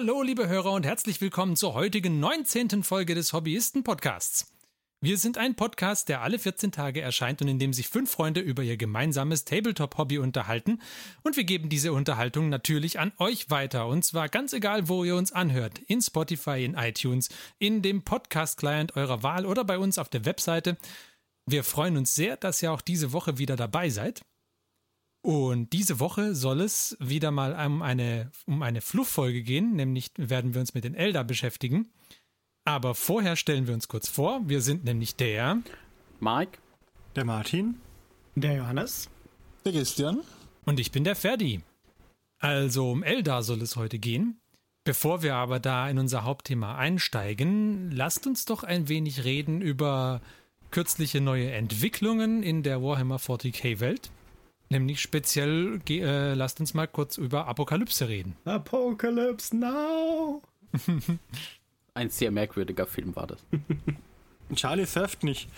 Hallo, liebe Hörer und herzlich willkommen zur heutigen 19. Folge des Hobbyisten-Podcasts. Wir sind ein Podcast, der alle 14 Tage erscheint und in dem sich fünf Freunde über ihr gemeinsames Tabletop-Hobby unterhalten. Und wir geben diese Unterhaltung natürlich an euch weiter. Und zwar ganz egal, wo ihr uns anhört. In Spotify, in iTunes, in dem Podcast-Client eurer Wahl oder bei uns auf der Webseite. Wir freuen uns sehr, dass ihr auch diese Woche wieder dabei seid. Und diese Woche soll es wieder mal um eine, um eine Flufffolge gehen, nämlich werden wir uns mit den Elder beschäftigen. Aber vorher stellen wir uns kurz vor. Wir sind nämlich der Mike, der Martin, der Johannes, der Christian und ich bin der Ferdi. Also um Eldar soll es heute gehen. Bevor wir aber da in unser Hauptthema einsteigen, lasst uns doch ein wenig reden über kürzliche neue Entwicklungen in der Warhammer 40k Welt. Nämlich speziell, äh, lasst uns mal kurz über Apokalypse reden. Apocalypse now! Ein sehr merkwürdiger Film war das. Charlie surft nicht.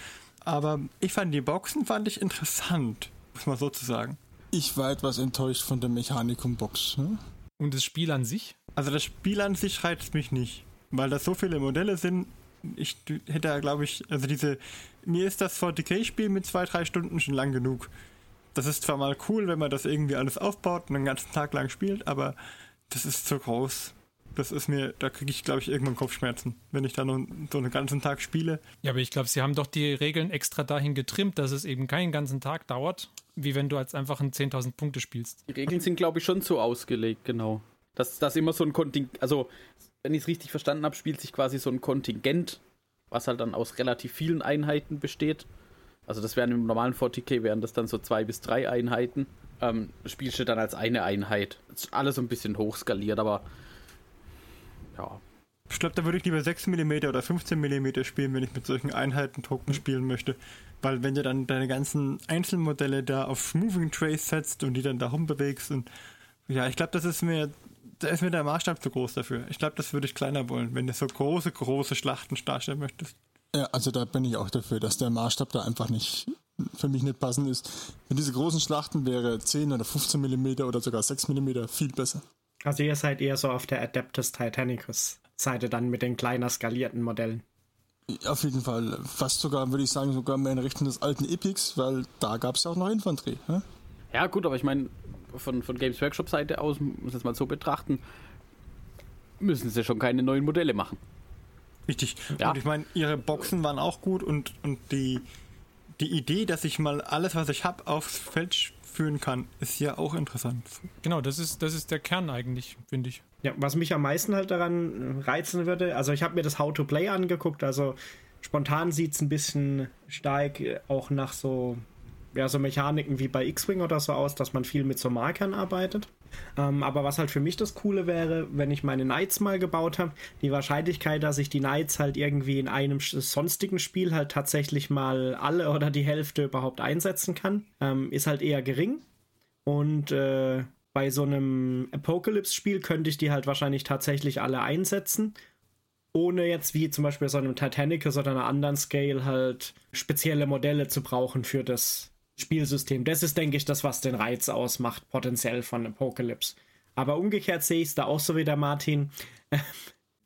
Aber ich fand die Boxen fand ich interessant, muss man so zu sagen. Ich war etwas enttäuscht von der Mechanikum-Box. Ne? Und das Spiel an sich? Also das Spiel an sich reizt mich nicht, weil da so viele Modelle sind. Ich hätte ja, glaube ich, also diese, mir ist das 40k-Spiel mit zwei, drei Stunden schon lang genug das ist zwar mal cool, wenn man das irgendwie alles aufbaut und den ganzen Tag lang spielt, aber das ist zu groß. Das ist mir, da kriege ich, glaube ich, irgendwann Kopfschmerzen, wenn ich da nur so einen ganzen Tag spiele. Ja, aber ich glaube, sie haben doch die Regeln extra dahin getrimmt, dass es eben keinen ganzen Tag dauert, wie wenn du als einfach ein 10.000 Punkte spielst. Die Regeln sind, glaube ich, schon so ausgelegt, genau. Dass das immer so ein Kontingent, also wenn ich es richtig verstanden habe, spielt sich quasi so ein Kontingent, was halt dann aus relativ vielen Einheiten besteht. Also das wären im normalen 40k wären das dann so zwei bis drei Einheiten. Ähm, spielst du dann als eine Einheit. ist alles so ein bisschen hochskaliert, aber ja. Ich glaube, da würde ich lieber 6 mm oder 15 mm spielen, wenn ich mit solchen Einheiten-Token spielen möchte. Weil wenn du dann deine ganzen Einzelmodelle da auf Moving Trace setzt und die dann da rumbewegst und ja, ich glaube, das ist mir, da ist mir der Maßstab zu groß dafür. Ich glaube, das würde ich kleiner wollen, wenn du so große, große Schlachten darstellen möchtest. Ja, also da bin ich auch dafür, dass der Maßstab da einfach nicht für mich nicht passend ist. Wenn diese großen Schlachten wäre 10 oder 15 Millimeter oder sogar 6 Millimeter viel besser. Also ihr seid eher so auf der Adeptus Titanicus Seite dann mit den kleiner skalierten Modellen. Auf jeden Fall. Fast sogar, würde ich sagen, sogar mehr in Richtung des alten Epics, weil da gab es ja auch noch Infanterie. Hä? Ja, gut, aber ich meine, von, von Games Workshop Seite aus, muss ich das mal so betrachten, müssen sie schon keine neuen Modelle machen. Richtig. Ja. Und ich meine, ihre Boxen waren auch gut und, und die, die Idee, dass ich mal alles, was ich habe, aufs Feld führen kann, ist ja auch interessant. Genau, das ist, das ist der Kern eigentlich, finde ich. Ja, was mich am meisten halt daran reizen würde, also ich habe mir das How to Play angeguckt, also spontan sieht es ein bisschen stark auch nach so ja, so Mechaniken wie bei X-Wing oder so aus, dass man viel mit so Markern arbeitet. Ähm, aber was halt für mich das Coole wäre, wenn ich meine Knights mal gebaut habe, die Wahrscheinlichkeit, dass ich die Knights halt irgendwie in einem sonstigen Spiel halt tatsächlich mal alle oder die Hälfte überhaupt einsetzen kann, ähm, ist halt eher gering. Und äh, bei so einem Apocalypse-Spiel könnte ich die halt wahrscheinlich tatsächlich alle einsetzen ohne jetzt wie zum Beispiel so einem Titanicus oder einer anderen Scale halt spezielle Modelle zu brauchen für das Spielsystem. Das ist, denke ich, das, was den Reiz ausmacht, potenziell von Apocalypse. Aber umgekehrt sehe ich es da auch so wie der Martin.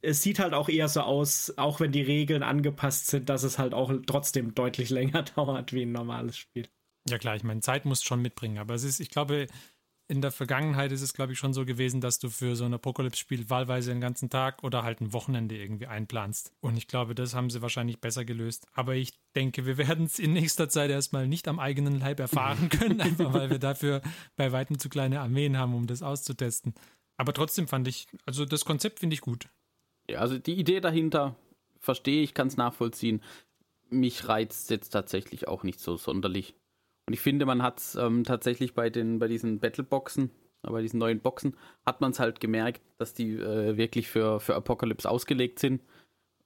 es sieht halt auch eher so aus, auch wenn die Regeln angepasst sind, dass es halt auch trotzdem deutlich länger dauert wie ein normales Spiel. Ja klar, ich meine, Zeit muss schon mitbringen, aber es ist, ich glaube, in der Vergangenheit ist es, glaube ich, schon so gewesen, dass du für so ein Apocalypse-Spiel wahlweise den ganzen Tag oder halt ein Wochenende irgendwie einplanst. Und ich glaube, das haben sie wahrscheinlich besser gelöst. Aber ich denke, wir werden es in nächster Zeit erstmal nicht am eigenen Leib erfahren können, einfach weil wir dafür bei weitem zu kleine Armeen haben, um das auszutesten. Aber trotzdem fand ich, also das Konzept finde ich gut. Ja, also die Idee dahinter verstehe ich, kann es nachvollziehen. Mich reizt jetzt tatsächlich auch nicht so sonderlich. Und ich finde, man hat es ähm, tatsächlich bei, den, bei diesen Battleboxen, äh, bei diesen neuen Boxen, hat man es halt gemerkt, dass die äh, wirklich für, für Apocalypse ausgelegt sind,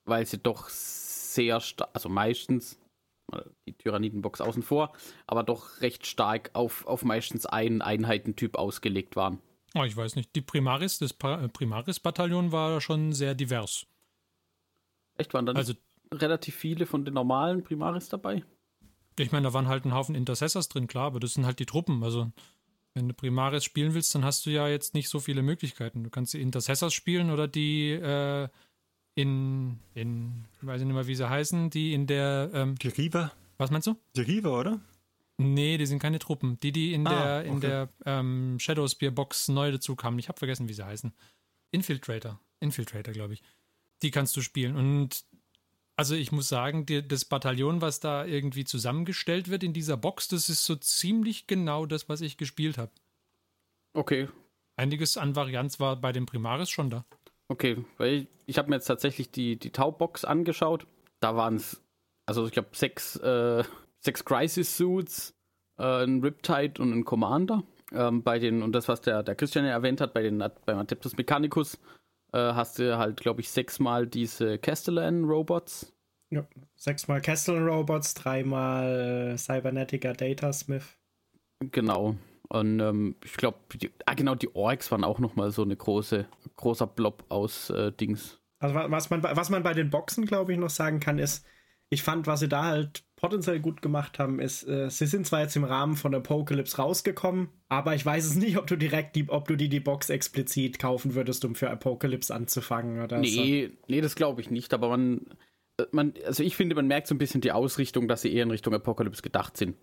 weil sie doch sehr stark, also meistens, die Tyrannidenbox außen vor, aber doch recht stark auf, auf meistens einen Einheitentyp ausgelegt waren. Oh, ich weiß nicht. Die Primaris, das äh, Primaris-Bataillon war schon sehr divers. Echt, waren dann also, relativ viele von den normalen Primaris dabei? Ich meine, da waren halt ein Haufen Intercessors drin, klar, aber das sind halt die Truppen. Also Wenn du Primaris spielen willst, dann hast du ja jetzt nicht so viele Möglichkeiten. Du kannst die Intercessors spielen oder die äh, in, in, weiß ich nicht mehr, wie sie heißen, die in der, ähm, Die Riva? was meinst du? Die Riva, oder? Nee, die sind keine Truppen. Die, die in Ah, der, in okay. der ähm, Shadowspear-Box neu dazu kamen. Ich habe vergessen, wie sie heißen. Infiltrator. Infiltrator, glaube ich. Die kannst du spielen. Und also ich muss sagen, die, das Bataillon, was da irgendwie zusammengestellt wird in dieser Box, das ist so ziemlich genau das, was ich gespielt habe. Okay, Einiges an Varianz war bei dem Primaris schon da. okay. Weil ich, ich habe mir jetzt tatsächlich die, die Tau-Box angeschaut. Da waren es, also ich glaube, sechs, äh, sechs Crisis-Suits, äh, ein Riptide und ein Commander. Ähm, bei den, und das, was der, der Christian ja erwähnt hat, bei den beim Adeptus Mechanicus, äh, hast du halt, glaube ich, sechsmal diese Castellan-Robots. Ja. Sechsmal Castle Robots, dreimal Cybernetica Datasmith. Genau. Und ähm, ich glaube, ah genau, die Orks waren auch nochmal so eine große, großer Blob aus äh, Dings. Also wa- was man, bei- was man bei den Boxen, glaube ich, noch sagen kann, ist, ich fand, was sie da halt potenziell gut gemacht haben, ist, äh, sie sind zwar jetzt im Rahmen von Apocalypse rausgekommen, aber ich weiß es nicht, ob du direkt die, ob du die, die Box explizit kaufen würdest, um für Apocalypse anzufangen oder so. Nee, nee, das glaube ich nicht, aber man, äh, man, also ich finde, man merkt so ein bisschen die Ausrichtung, dass sie eher in Richtung Apocalypse gedacht sind.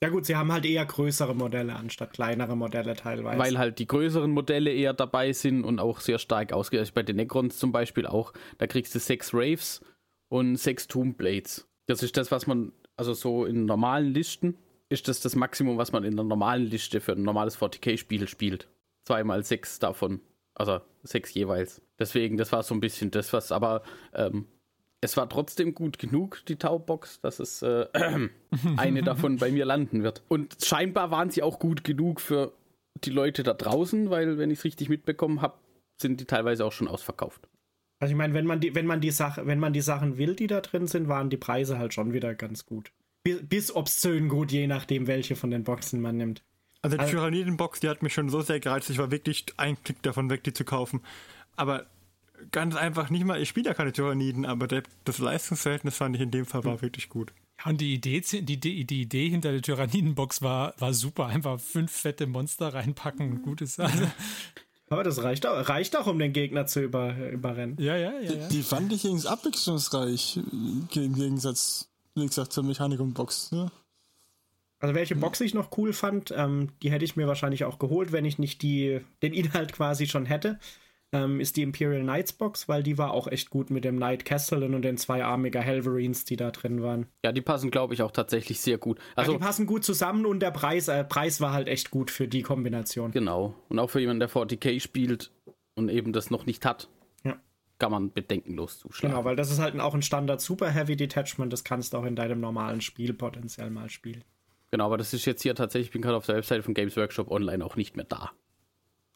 Ja gut, sie haben halt eher größere Modelle anstatt kleinere Modelle teilweise. Weil halt die größeren Modelle eher dabei sind und auch sehr stark ausgereicht. Bei den Necrons zum Beispiel auch, da kriegst du sechs Wraiths und sechs Tomb Blades. Das ist das, was man, also so in normalen Listen, ist das das Maximum, was man in einer normalen Liste für ein normales 40k-Spiel spielt. Zweimal sechs davon. Also sechs jeweils. Deswegen, das war so ein bisschen das, was, aber ähm, es war trotzdem gut genug, die Taubox, dass es äh, eine davon bei mir landen wird. Und scheinbar waren sie auch gut genug für die Leute da draußen, weil, wenn ich es richtig mitbekommen habe, sind die teilweise auch schon ausverkauft. Also ich meine, wenn man die, wenn man die Sache, wenn man die Sachen will, die da drin sind, waren die Preise halt schon wieder ganz gut. Bis, bis obszön gut, je nachdem, welche von den Boxen man nimmt. Also die Also- Tyranidenbox, die hat mich schon so sehr gereizt, ich war wirklich ein Klick davon weg, die zu kaufen. Aber ganz einfach nicht mal, ich spiele ja keine Tyranniden, aber der, das Leistungsverhältnis fand ich in dem Fall war wirklich gut. Ja, und die Idee, die, die, die Idee hinter der Tyrannidenbox war, war super. Einfach fünf fette Monster reinpacken und gut ist. Also, Aber das reicht auch, reicht auch, um den Gegner zu über, überrennen. ja, ja, ja, ja. Die fand ich übrigens abwechslungsreich im Gegensatz, wie gesagt, zur Mechanikum-Box. Ne? Also welche Box ich noch cool fand, ähm, die hätte ich mir wahrscheinlich auch geholt, wenn ich nicht die, den Inhalt quasi schon hätte, ähm, ist die Imperial Knights Box, weil die war auch echt gut mit dem Knight Castellan und den zwei Armiger Helverines, die da drin waren. Ja, die passen, glaube ich, auch tatsächlich sehr gut. Also, Also, die passen gut zusammen und der Preis, äh, Preis war halt echt gut für die Kombination. genau. Und auch für jemanden, der 40k spielt und eben das noch nicht hat, Ja. kann man bedenkenlos zuschlagen. Genau, weil das ist halt auch ein Standard Super Heavy Detachment, das kannst du auch in deinem normalen Spiel potenziell mal spielen. Genau, aber das ist jetzt hier tatsächlich, ich bin gerade auf der Webseite von Games Workshop Online auch nicht mehr da.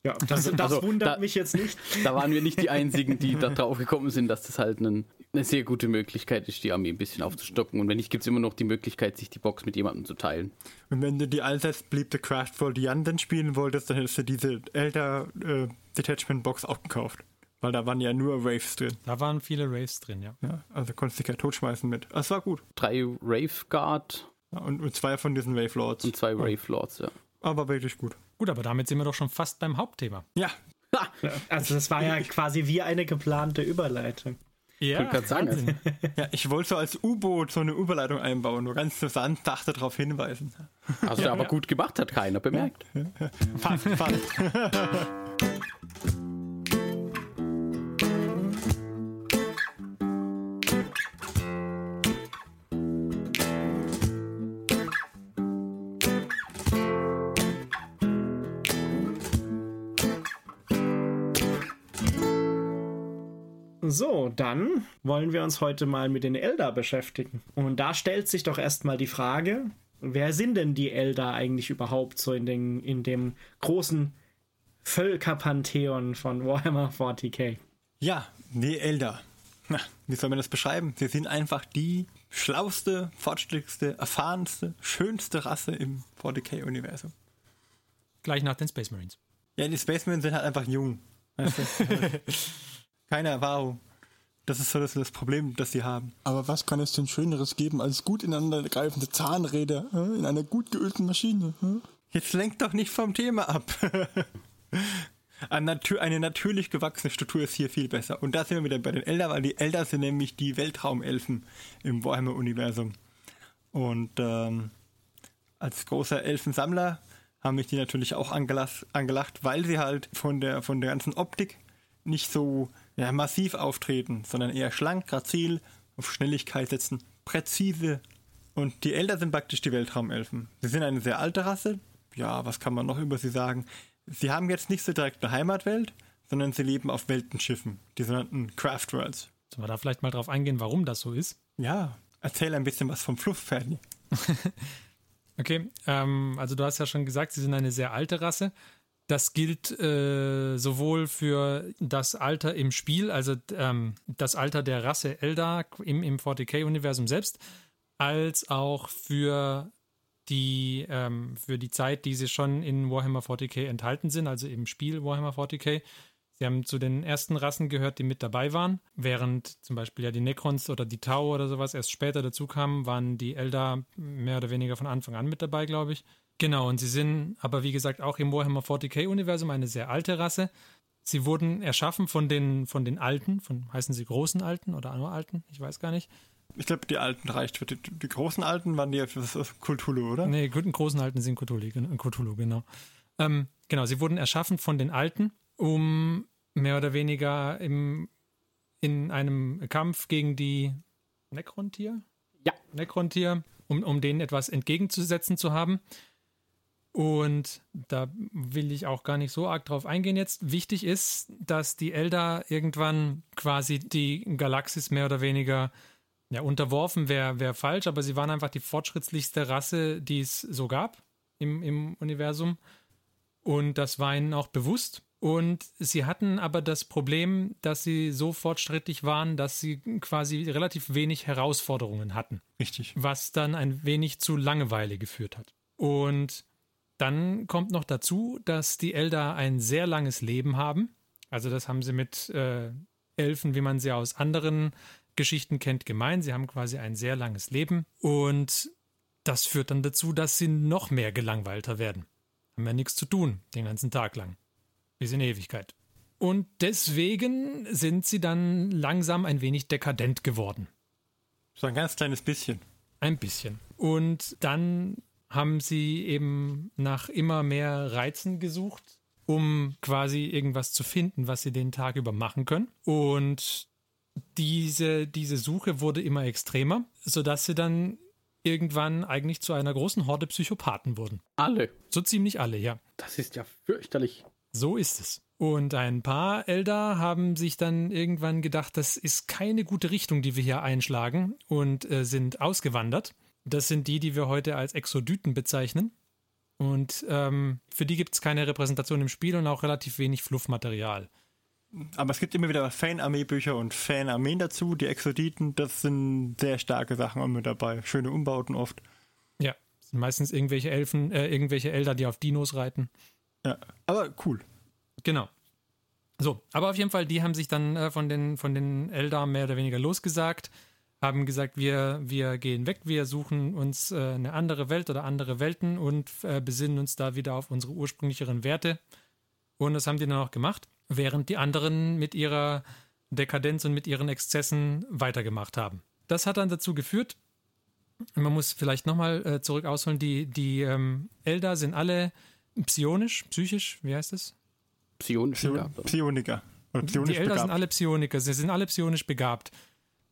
Ja, das, das Also, wundert da- mich jetzt nicht. Da waren wir nicht die Einzigen, die da drauf gekommen sind, dass das halt ein, eine sehr gute Möglichkeit ist, die Armee ein bisschen aufzustocken. Und wenn nicht, gibt es immer noch die Möglichkeit, sich die Box mit jemandem zu teilen. Und wenn du die allseits beliebte Craft for the Undead spielen wolltest, dann hättest du diese Elder äh, Detachment Box auch gekauft. Weil da waren ja nur Waves drin. Da waren viele Raves drin, ja. Ja, also konntest du dich ja totschmeißen mit. Das war gut. Drei Rave Guard Ja, und, und zwei von diesen Wave Lords. und zwei Rave Lords, ja. Aber wirklich gut. Gut, aber damit sind wir doch schon fast beim Hauptthema. Ja, Also das war ja quasi wie eine geplante Überleitung. Ja, grad sagen. Wahnsinn. ja, ich wollte so als U-Boot so eine Überleitung einbauen, nur ganz sanft darauf hinweisen. Also aber gut gemacht, hat keiner bemerkt. Fast, fast. So, dann wollen wir uns heute mal mit den Elder beschäftigen. Und da stellt sich doch erstmal die Frage, wer sind denn die Elder eigentlich überhaupt so in, den, in dem großen Völkerpantheon von Warhammer 40k? Ja, die Elder. Na, wie soll man das beschreiben? Sie sind einfach die schlauste, fortschrittlichste, erfahrenste, schönste Rasse im 40k-Universum. Gleich nach den Space Marines. Ja, die Spacemen sind halt einfach jung. Weißt du? Keine Erfahrung. Das ist so das, das Problem, das sie haben. Aber was kann es denn Schöneres geben als gut ineinandergreifende Zahnräder äh, in einer gut geölten Maschine? Äh? Jetzt lenkt doch nicht vom Thema ab. Eine natürlich gewachsene Struktur ist hier viel besser. Und da sind wir wieder bei den Elder, weil die Elder sind nämlich die Weltraumelfen im Warhammer-Universum. Und ähm, als großer Elfensammler haben mich die natürlich auch angelacht, angelacht, weil sie halt von der, von der ganzen Optik nicht so ja, massiv auftreten, sondern eher schlank, grazil, auf Schnelligkeit setzen, präzise. Und die Elder sind praktisch die Weltraumelfen. Sie sind eine sehr alte Rasse. Ja, was kann man noch über sie sagen? Sie haben jetzt nicht so direkt eine Heimatwelt, sondern sie leben auf Weltenschiffen, die sogenannten Craft Worlds. Sollen wir da vielleicht mal drauf eingehen, warum das so ist? Ja, erzähl ein bisschen was vom Fluff, Ferdi. okay, ähm, also du hast ja schon gesagt, sie sind eine sehr alte Rasse. Das gilt äh, sowohl für das Alter im Spiel, also ähm, das Alter der Rasse Eldar im, im 40k-Universum selbst, als auch für die, ähm, für die Zeit, die sie schon in Warhammer 40k enthalten sind, also im Spiel Warhammer 40k. Sie haben zu den ersten Rassen gehört, die mit dabei waren, während zum Beispiel ja die Necrons oder die Tau oder sowas erst später dazu kamen, waren die Eldar mehr oder weniger von Anfang an mit dabei, glaube ich. Genau, und sie sind aber wie gesagt auch im Warhammer 40k-Universum eine sehr alte Rasse. Sie wurden erschaffen von den, von den Alten, von heißen sie großen Alten oder nur Alten, ich weiß gar nicht. Ich glaube, die Alten reicht für die, die, großen Alten waren die ja für Cthulhu, oder? Nee, die großen Alten sind Cthulhu, Cthulhu genau. Ähm, genau, sie wurden erschaffen von den Alten, um mehr oder weniger im, in einem Kampf gegen die Necrontier? Ja. Necrontier, um, um denen etwas entgegenzusetzen zu haben. Und da will ich auch gar nicht so arg drauf eingehen jetzt. Wichtig ist, dass die Elder irgendwann quasi die Galaxis mehr oder weniger ja, unterworfen wäre wär falsch, aber sie waren einfach die fortschrittlichste Rasse, die es so gab im, im Universum. Und das war ihnen auch bewusst. Und sie hatten aber das Problem, dass sie so fortschrittlich waren, dass sie quasi relativ wenig Herausforderungen hatten. Richtig. Was dann ein wenig zu Langeweile geführt hat. Und dann kommt noch dazu, dass die Elder ein sehr langes Leben haben. Also das haben sie mit äh, Elfen, wie man sie aus anderen Geschichten kennt, gemein. Sie haben quasi ein sehr langes Leben und das führt dann dazu, dass sie noch mehr gelangweilter werden. Haben ja nichts zu tun den ganzen Tag lang. Bis in Ewigkeit. Und deswegen sind sie dann langsam ein wenig dekadent geworden. So ein ganz kleines bisschen. Ein bisschen. Und dann haben sie eben nach immer mehr Reizen gesucht, um quasi irgendwas zu finden, was sie den Tag über machen können. Und diese, diese Suche wurde immer extremer, sodass sie dann irgendwann eigentlich zu einer großen Horde Psychopathen wurden. Alle. So ziemlich alle, ja. Das ist ja fürchterlich. So ist es. Und ein paar Elder haben sich dann irgendwann gedacht, das ist keine gute Richtung, die wir hier einschlagen und äh, sind ausgewandert. Das sind die, die wir heute als Exodyten bezeichnen. Und ähm, für die gibt es keine Repräsentation im Spiel und auch relativ wenig Fluffmaterial. Aber es gibt immer wieder Fan-Armee-Bücher und Fan-Armeen dazu. Die Exoditen, das sind sehr starke Sachen auch mit dabei. Schöne Umbauten oft. Ja, sind meistens irgendwelche Elfen, äh, irgendwelche Elder, die auf Dinos reiten. Ja, aber cool. Genau. So, aber auf jeden Fall, die haben sich dann äh, von den, von den Eldar mehr oder weniger losgesagt, haben gesagt, wir, wir gehen weg, wir suchen uns äh, eine andere Welt oder andere Welten und äh, besinnen uns da wieder auf unsere ursprünglicheren Werte. Und das haben die dann auch gemacht während die anderen mit ihrer Dekadenz und mit ihren Exzessen weitergemacht haben. Das hat dann dazu geführt, man muss vielleicht nochmal äh, zurück ausholen, die, die ähm, Elder sind alle psionisch, psychisch, wie heißt es? Psionisch Psion Psioniker. Psionisch die Elder begabt. sind alle Psioniker, sie sind alle psionisch begabt.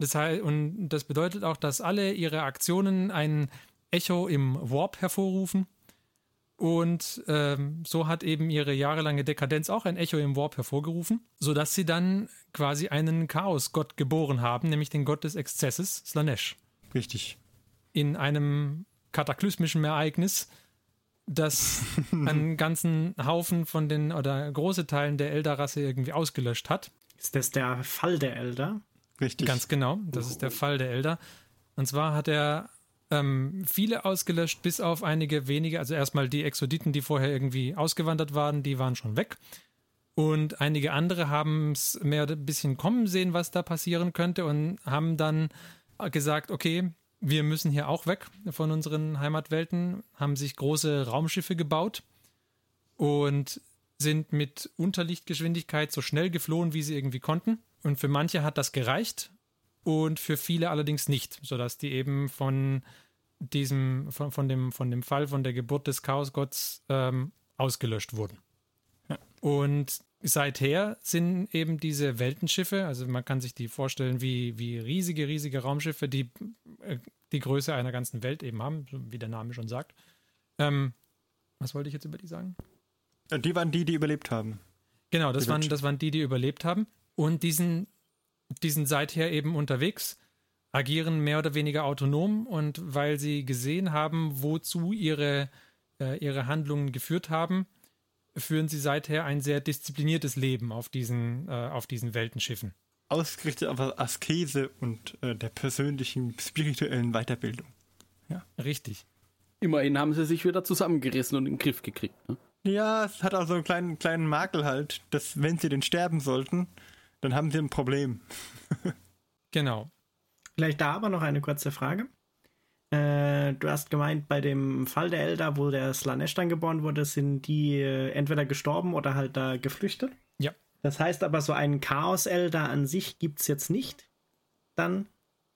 Das heißt, und das bedeutet auch, dass alle ihre Aktionen ein Echo im Warp hervorrufen. Und ähm, so hat eben ihre jahrelange Dekadenz auch ein Echo im Warp hervorgerufen, sodass sie dann quasi einen Chaosgott geboren haben, nämlich den Gott des Exzesses, Slanesh. Richtig. In einem kataklysmischen Ereignis, das einen ganzen Haufen von den oder große Teilen der Elder-Rasse irgendwie ausgelöscht hat. Ist das der Fall der Elder? Richtig. Ganz genau, das ist der Fall der Elder. Und zwar hat er ähm, viele ausgelöscht, bis auf einige wenige. Also erstmal die Exoditen, die vorher irgendwie ausgewandert waren, die waren schon weg. Und einige andere haben es mehr ein bisschen kommen sehen, was da passieren könnte und haben dann gesagt, okay, wir müssen hier auch weg von unseren Heimatwelten, haben sich große Raumschiffe gebaut und sind mit Unterlichtgeschwindigkeit so schnell geflohen, wie sie irgendwie konnten. Und für manche hat das gereicht und für viele allerdings nicht, sodass die eben von diesem, von, von, dem, von dem Fall, von der Geburt des Chaosgotts ähm, ausgelöscht wurden. Ja. Und seither sind eben diese Weltenschiffe, also man kann sich die vorstellen wie, wie riesige, riesige Raumschiffe, die äh, die Größe einer ganzen Welt eben haben, wie der Name schon sagt. Ähm, was wollte ich jetzt über die sagen? Äh, die waren die, die überlebt haben. Genau, das waren, das waren die, die überlebt haben. Und diesen, diesen seither eben unterwegs, agieren mehr oder weniger autonom und weil sie gesehen haben, wozu ihre, äh, ihre Handlungen geführt haben, führen sie seither ein sehr diszipliniertes Leben auf diesen, äh, auf diesen Weltenschiffen. Ausgerichtet auf Askese und äh, der persönlichen spirituellen Weiterbildung. Ja. Richtig. Immerhin haben sie sich wieder zusammengerissen und in den Griff gekriegt. Ne? Ja, es hat auch so einen kleinen, kleinen Makel halt, dass wenn sie denn sterben sollten, dann haben sie ein Problem. genau. Vielleicht da aber noch eine kurze Frage. Äh, du hast gemeint, bei dem Fall der Elder, wo der Slanesh dann geboren wurde, sind die äh, entweder gestorben oder halt da geflüchtet. Ja. Das heißt aber, so einen Chaos-Elder an sich gibt es jetzt nicht. Dann.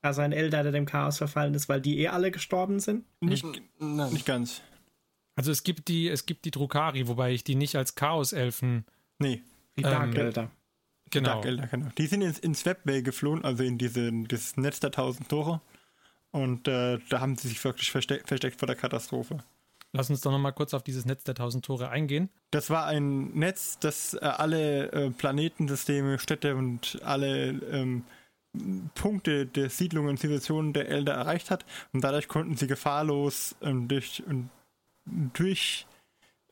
Also ein Elder, der dem Chaos verfallen ist, weil die eh alle gestorben sind? Nicht, nein. nicht ganz. Also es gibt die, es gibt die Drukari, wobei ich die nicht als Chaos-Elfen. Nee. Die Dark ähm, Elder. Genau. Dark Elder, genau. Die sind ins, ins Webway geflohen, also in diese, dieses Netz der tausend Tore. Und äh, da haben sie sich wirklich versteck, versteckt vor der Katastrophe. Lass uns doch nochmal kurz auf dieses Netz der tausend Tore eingehen. Das war ein Netz, das äh, alle äh, Planetensysteme, Städte und alle ähm, Punkte der Siedlungen und Zivilisationen der Elder erreicht hat. Und dadurch konnten sie gefahrlos ähm, durch, durch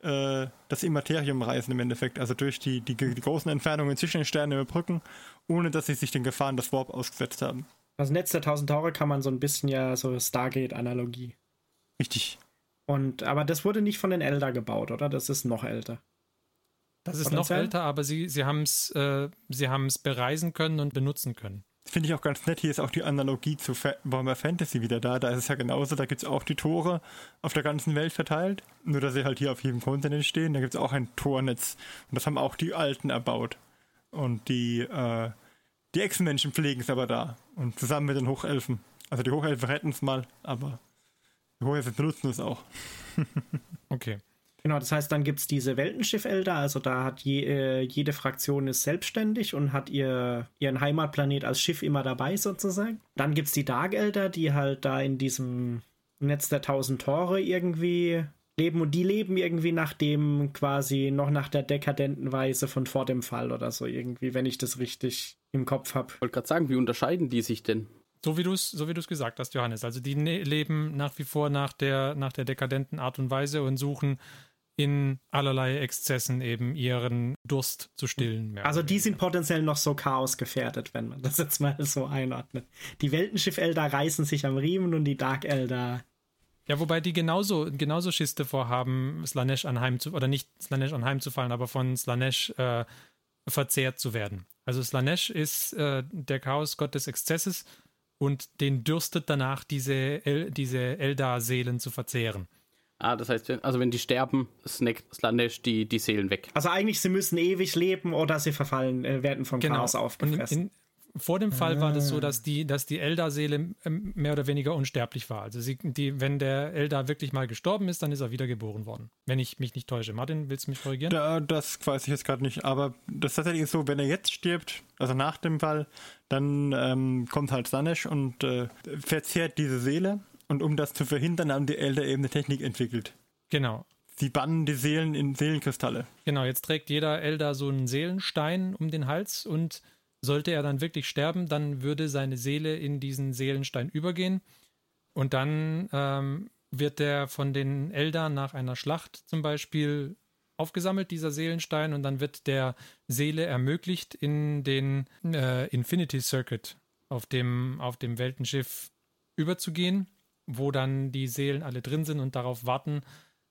äh, das Immaterium reisen im Endeffekt, also durch die, die, die großen Entfernungen zwischen den Sternen überbrücken, ohne dass sie sich den Gefahren des Warp ausgesetzt haben. Das Netz der tausend Tore kann man so ein bisschen ja so Stargate-Analogie. Richtig. Und, aber das wurde nicht von den Elder gebaut, oder? Das ist noch älter. Das ist noch älter, aber sie, sie haben es äh, bereisen können und benutzen können. Finde ich auch ganz nett. Hier ist auch die Analogie zu Fa Warhammer Fantasy wieder da. Da ist es ja genauso. Da gibt es auch die Tore auf der ganzen Welt verteilt. Nur, dass sie halt hier auf jedem Kontinent stehen. Da gibt es auch ein Tornetz. Und das haben auch die Alten erbaut. Und die, äh, die Echsenmenschen pflegen es aber da. Und zusammen mit den Hochelfen. Also die Hochelfen retten es mal, aber die Hochelfen benutzen es auch. okay. Genau, das heißt, dann gibt es diese Weltenschiff-Elder, also da hat je, äh, jede Fraktion ist selbstständig und hat ihr, ihren Heimatplanet als Schiff immer dabei sozusagen. Dann gibt es die Dark Elder, die halt da in diesem Netz der tausend Tore irgendwie leben und die leben irgendwie nach dem quasi noch nach der dekadenten Weise von vor dem Fall oder so irgendwie, wenn ich das richtig im Kopf habe. Ich wollte gerade sagen, wie unterscheiden die sich denn? So wie du es so gesagt hast, Johannes. Also die ne leben nach wie vor nach der, nach der dekadenten Art und Weise und suchen in allerlei Exzessen eben ihren Durst zu stillen. Also die sind potenziell noch so chaosgefährdet, wenn man das jetzt mal so einordnet. Die Weltenschiff-Elder reißen sich am Riemen und die Dark Elder. Ja, wobei die genauso, genauso Schiss davor haben, Slanesh anheim zu, oder nicht Slanesh anheimzufallen, aber von Slanesh äh, verzehrt zu werden. Also Slanesh ist äh, der Chaosgott des Exzesses und den dürstet danach, diese, El diese Eldar-Seelen zu verzehren. Ah, das heißt, also wenn die sterben, snackt Slanesh die, die Seelen weg. Also eigentlich, sie müssen ewig leben oder sie verfallen, äh, werden vom genau. Chaos aufgefressen. In, in, vor dem Fall ah. war das so, dass die, dass die Eldar-Seele ähm, mehr oder weniger unsterblich war. Also sie, die, wenn der Eldar wirklich mal gestorben ist, dann ist er wiedergeboren worden. Wenn ich mich nicht täusche. Martin, willst du mich korrigieren? Da, das weiß ich jetzt gerade nicht, aber das ist tatsächlich so, wenn er jetzt stirbt, also nach dem Fall, dann ähm, kommt halt Slanesh und äh, verzehrt diese Seele und um das zu verhindern, haben die Elder eben eine Technik entwickelt. Genau. Sie bannen die Seelen in Seelenkristalle. Genau, jetzt trägt jeder Elder so einen Seelenstein um den Hals und sollte er dann wirklich sterben, dann würde seine Seele in diesen Seelenstein übergehen. Und dann ähm, wird der von den Eldern nach einer Schlacht zum Beispiel aufgesammelt, dieser Seelenstein, und dann wird der Seele ermöglicht, in den äh, Infinity Circuit auf dem, auf dem Weltenschiff überzugehen wo dann die Seelen alle drin sind und darauf warten,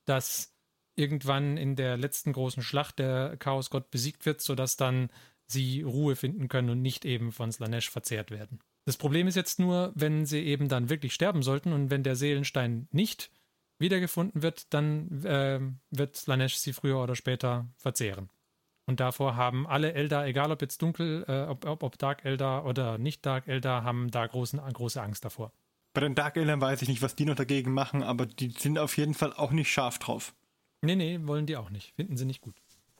dass irgendwann in der letzten großen Schlacht der Chaosgott besiegt wird, sodass dann sie Ruhe finden können und nicht eben von Slanesh verzehrt werden. Das Problem ist jetzt nur, wenn sie eben dann wirklich sterben sollten und wenn der Seelenstein nicht wiedergefunden wird, dann äh, wird Slanesh sie früher oder später verzehren. Und davor haben alle Eldar, egal ob jetzt dunkel, äh, ob, ob, ob Dark Eldar oder nicht Dark Eldar, haben da großen, große Angst davor. Bei den Dark Eldar weiß ich nicht, was die noch dagegen machen, aber die sind auf jeden Fall auch nicht scharf drauf. Nee, nee, wollen die auch nicht. Finden sie nicht gut.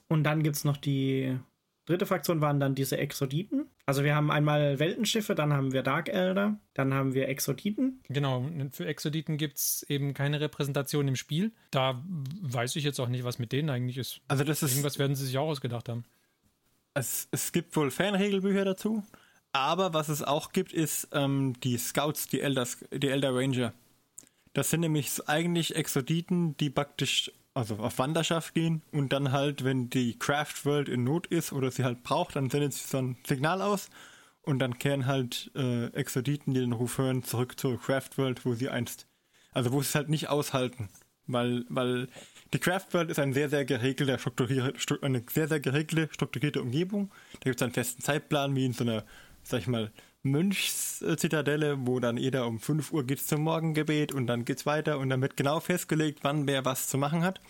Und dann gibt es noch die dritte Fraktion, waren dann diese Exoditen. Also wir haben einmal Weltenschiffe, dann haben wir Dark Elder, dann haben wir Exoditen. Genau, für Exoditen gibt es eben keine Repräsentation im Spiel. Da weiß ich jetzt auch nicht, was mit denen eigentlich ist. Also das ist. Irgendwas werden sie sich auch ausgedacht haben. Es, es gibt wohl Fanregelbücher dazu, aber was es auch gibt, ist ähm, die Scouts, die Elder, die Elder Ranger. Das sind nämlich eigentlich Exoditen, die praktisch also auf Wanderschaft gehen und dann halt, wenn die Craft World in Not ist oder sie halt braucht, dann sendet sie so ein Signal aus und dann kehren halt äh, Exoditen, die den Ruf hören, zurück zur Craft World, wo sie einst, also wo sie es halt nicht aushalten, weil, weil die Craft World ist ein sehr, sehr geregelter, strukturierte, eine sehr, sehr geregelte, strukturierte Umgebung. Da gibt es einen festen Zeitplan, wie in so einer, sag ich mal, Mönchszitadelle, wo dann jeder um 5 Uhr geht zum Morgengebet und dann geht's weiter und dann wird genau festgelegt, wann wer was zu machen hat.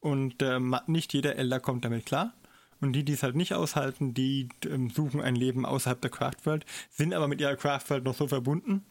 Und äh, nicht jeder Elder kommt damit klar. Und die, die es halt nicht aushalten, die ähm, suchen ein Leben außerhalb der Craftworld, sind aber mit ihrer Craftworld noch so verbunden.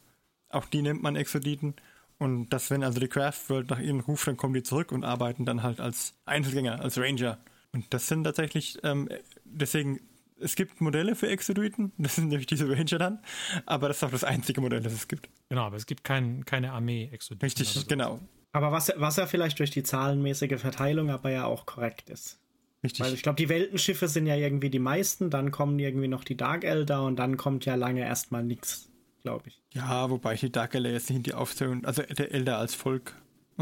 Auch die nennt man Exoditen. Und dass, wenn also die Craftworld nach ihnen ruft, dann kommen die zurück und arbeiten dann halt als Einzelgänger, als Ranger. Und das sind tatsächlich, ähm, deswegen es gibt Modelle für Exoduiten, das sind nämlich diese Ranger dann, aber das ist auch das einzige Modell, das es gibt. Genau, aber es gibt kein, keine Armee Exoduiten. Richtig, so. genau. Aber was, was ja vielleicht durch die zahlenmäßige Verteilung aber ja auch korrekt ist. Richtig. Weil ich glaube, die Weltenschiffe sind ja irgendwie die meisten, dann kommen irgendwie noch die Dark Elder und dann kommt ja lange erstmal nichts, glaube ich. Ja, wobei ich die Dark Elder jetzt nicht in die Aufzählung, also der Elder als Volk.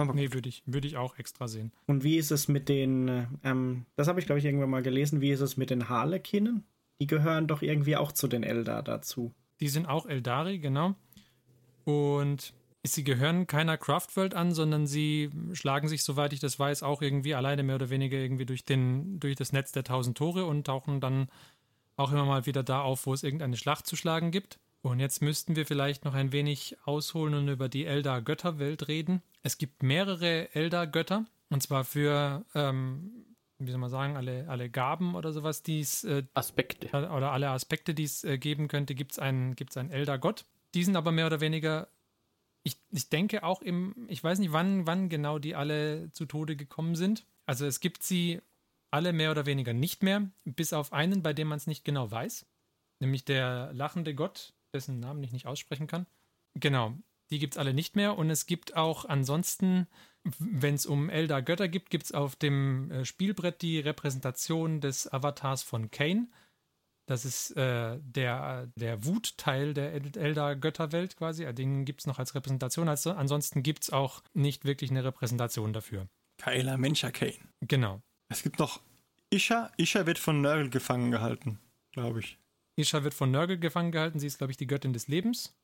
Nee, würde ich, würd ich auch extra sehen. Und wie ist es mit den, ähm, das habe ich glaube ich irgendwann mal gelesen, wie ist es mit den Harlekinnen? Die gehören doch irgendwie auch zu den Eldar dazu. Die sind auch Eldari, genau. Und sie gehören keiner Craftworld an, sondern sie schlagen sich, soweit ich das weiß, auch irgendwie alleine mehr oder weniger irgendwie durch, den, durch das Netz der tausend Tore und tauchen dann auch immer mal wieder da auf, wo es irgendeine Schlacht zu schlagen gibt. Und jetzt müssten wir vielleicht noch ein wenig ausholen und über die Eldar-Götterwelt reden. Es gibt mehrere Eldar-Götter, und zwar für ähm, wie soll man sagen, alle, alle Gaben oder sowas, die es. Äh, Aspekte. Oder alle Aspekte, die es äh, geben könnte, gibt es einen, gibt's einen Elder-Gott. Die sind aber mehr oder weniger, ich, ich denke auch im, ich weiß nicht, wann, wann genau die alle zu Tode gekommen sind. Also es gibt sie alle mehr oder weniger nicht mehr, bis auf einen, bei dem man es nicht genau weiß. Nämlich der lachende Gott, dessen Namen ich nicht aussprechen kann. Genau, die gibt es alle nicht mehr. Und es gibt auch ansonsten wenn es um Elder Götter gibt, gibt es auf dem äh, Spielbrett die Repräsentation des Avatars von Kane. Das ist äh, der, der Wutteil der Elder Götterwelt quasi. Den gibt es noch als Repräsentation. Also, ansonsten gibt es auch nicht wirklich eine Repräsentation dafür. Keiler Mensch Kane. Genau. Es gibt noch Isha. Isha wird von Nurgle gefangen gehalten, glaube ich. Isha wird von Nurgle gefangen gehalten. Sie ist, glaube ich, die Göttin des Lebens.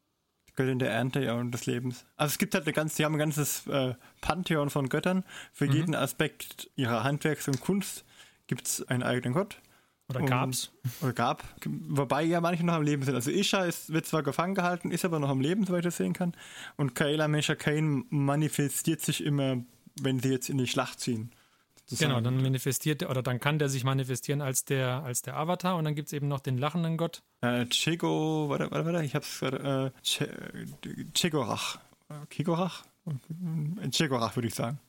Göttin der Ernte ja, und des Lebens. Also es gibt halt eine ganze, die haben ein ganzes äh, Pantheon von Göttern. Für mhm. jeden Aspekt ihrer Handwerks- und Kunst gibt es einen eigenen Gott. Oder gab's. Oder gab. Wobei ja manche noch am Leben sind. Also Isha ist, wird zwar gefangen gehalten, ist aber noch am Leben, soweit ich das sehen kann. Und Kaela Mesha Kane manifestiert sich immer, wenn sie jetzt in die Schlacht ziehen. Genau, dann manifestiert oder dann kann der sich manifestieren als der, als der Avatar und dann gibt es eben noch den lachenden Gott. Äh, Chigo, warte, warte, warte, ich hab's gerade, äh, Chigorach. Kigorach? Chigorach würde ich sagen.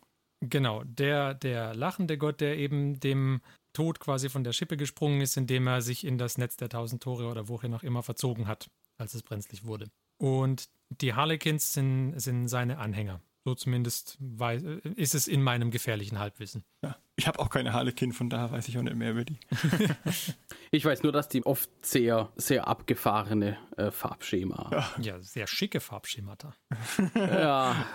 Genau, der, der lachende Gott, der eben dem Tod quasi von der Schippe gesprungen ist, indem er sich in das Netz der tausend Tore oder wohin auch immer verzogen hat, als es brenzlig wurde. Und die Harlequins sind, sind seine Anhänger. So zumindest weiß, ist es in meinem gefährlichen Halbwissen. Ja, ich habe auch keine Harlekin, von daher weiß ich auch nicht mehr über die. ich weiß nur, dass die oft sehr, sehr abgefahrene äh, Farbschema ja. ja, sehr schicke Farbschemata. ja.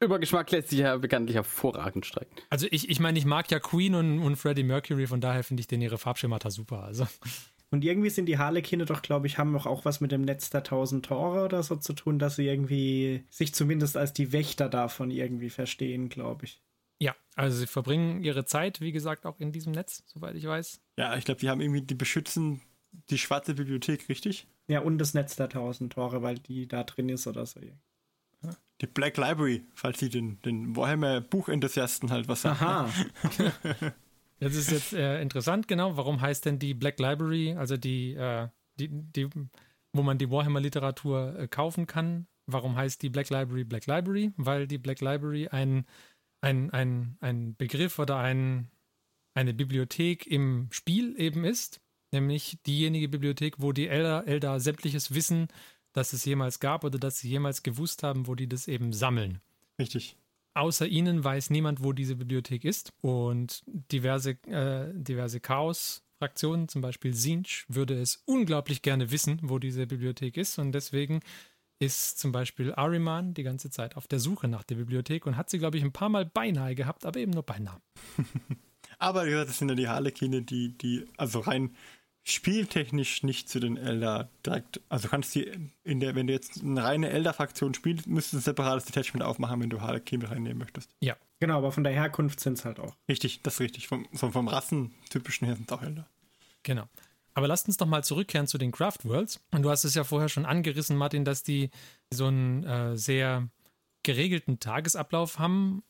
Über Geschmack lässt sich ja bekanntlich hervorragend streiten. Also ich, ich meine, ich mag ja Queen und, und Freddie Mercury, von daher finde ich den ihre Farbschemata super. Also. Und irgendwie sind die Harlekine doch, glaube ich, haben doch auch was mit dem Netz der tausend Tore oder so zu tun, dass sie irgendwie sich zumindest als die Wächter davon irgendwie verstehen, glaube ich. Ja, also sie verbringen ihre Zeit, wie gesagt, auch in diesem Netz, soweit ich weiß. Ja, ich glaube, die haben irgendwie, die beschützen die schwarze Bibliothek, richtig? Ja, und das Netz der tausend Tore, weil die da drin ist oder so. Die Black Library, falls sie den, den Warhammer Buchenthusiasten halt was sagen. Aha. Das ist jetzt äh, interessant, genau. Warum heißt denn die Black Library, also die, äh, die, die wo man die Warhammer-Literatur äh, kaufen kann? Warum heißt die Black Library Black Library? Weil die Black Library ein, ein, ein, ein Begriff oder ein, eine Bibliothek im Spiel eben ist. Nämlich diejenige Bibliothek, wo die Elder, Elder sämtliches Wissen, das es jemals gab oder das sie jemals gewusst haben, wo die das eben sammeln. Richtig. Außer ihnen weiß niemand, wo diese Bibliothek ist. Und diverse, äh, diverse Chaos-Fraktionen, zum Beispiel Sinch, würde es unglaublich gerne wissen, wo diese Bibliothek ist. Und deswegen ist zum Beispiel Ariman die ganze Zeit auf der Suche nach der Bibliothek und hat sie, glaube ich, ein paar Mal beinahe gehabt, aber eben nur beinahe. Aber gesagt, das sind ja die Harlekine, die, die, also rein spieltechnisch nicht zu den Elder direkt, also kannst du in der, wenn du jetzt eine reine Elder-Fraktion spielst, müsstest du ein separates Detachment aufmachen, wenn du Harlekin reinnehmen möchtest. Ja. Genau, aber von der Herkunft sind es halt auch. Richtig, das ist richtig. Vom, vom, vom Rassentypischen her sind es auch Elder. Genau. Aber lasst uns doch mal zurückkehren zu den Craft Worlds. Und du hast es ja vorher schon angerissen, Martin, dass die so einen äh, sehr geregelten Tagesablauf haben,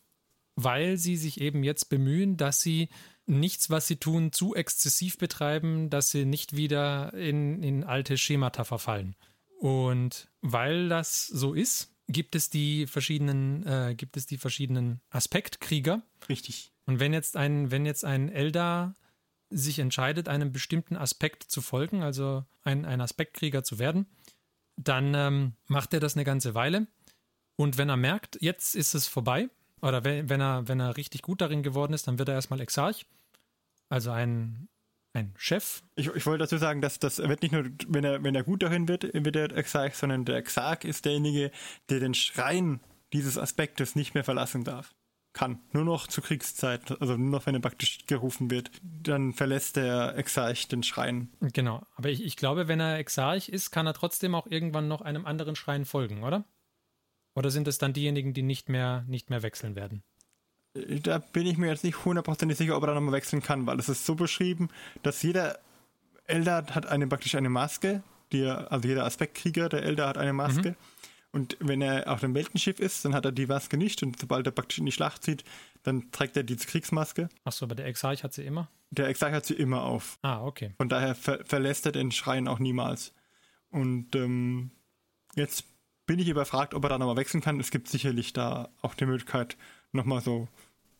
weil sie sich eben jetzt bemühen, dass sie nichts, was sie tun, zu exzessiv betreiben, dass sie nicht wieder in, in alte Schemata verfallen. Und weil das so ist, gibt es die verschiedenen, äh, gibt es die verschiedenen Aspektkrieger. Richtig. Und wenn jetzt ein, wenn jetzt ein Eldar sich entscheidet, einem bestimmten Aspekt zu folgen, also ein, ein Aspektkrieger zu werden, dann ähm, macht er das eine ganze Weile. Und wenn er merkt, jetzt ist es vorbei, oder wenn, wenn, er, wenn er richtig gut darin geworden ist, dann wird er erstmal Exarch. Also ein, ein Chef. Ich, ich wollte dazu sagen, dass das wird nicht nur, wenn er, wenn er gut darin wird, wird er Exarch, sondern der Exarch ist derjenige, der den Schrein dieses Aspektes nicht mehr verlassen darf. Kann. Nur noch zur Kriegszeit, also nur noch, wenn er praktisch gerufen wird, dann verlässt der Exarch den Schrein. Genau. Aber ich, ich glaube, wenn er Exarch ist, kann er trotzdem auch irgendwann noch einem anderen Schrein folgen, oder? Oder sind es dann diejenigen, die nicht mehr, nicht mehr wechseln werden? Da bin ich mir jetzt nicht hundertprozentig sicher, ob er da nochmal wechseln kann, weil es ist so beschrieben, dass jeder Elder hat eine praktisch eine Maske, die er, also jeder Aspektkrieger, der Elder hat eine Maske. Mhm. Und wenn er auf dem Weltenschiff ist, dann hat er die Maske nicht und sobald er praktisch in die Schlacht zieht, dann trägt er diese Kriegsmaske. Achso, aber der Exarch hat sie immer? Der Exarch hat sie immer auf. Ah, okay. Von daher ver verlässt er den Schrein auch niemals. Und ähm, jetzt bin ich überfragt, ob er da nochmal wechseln kann. Es gibt sicherlich da auch die Möglichkeit, nochmal so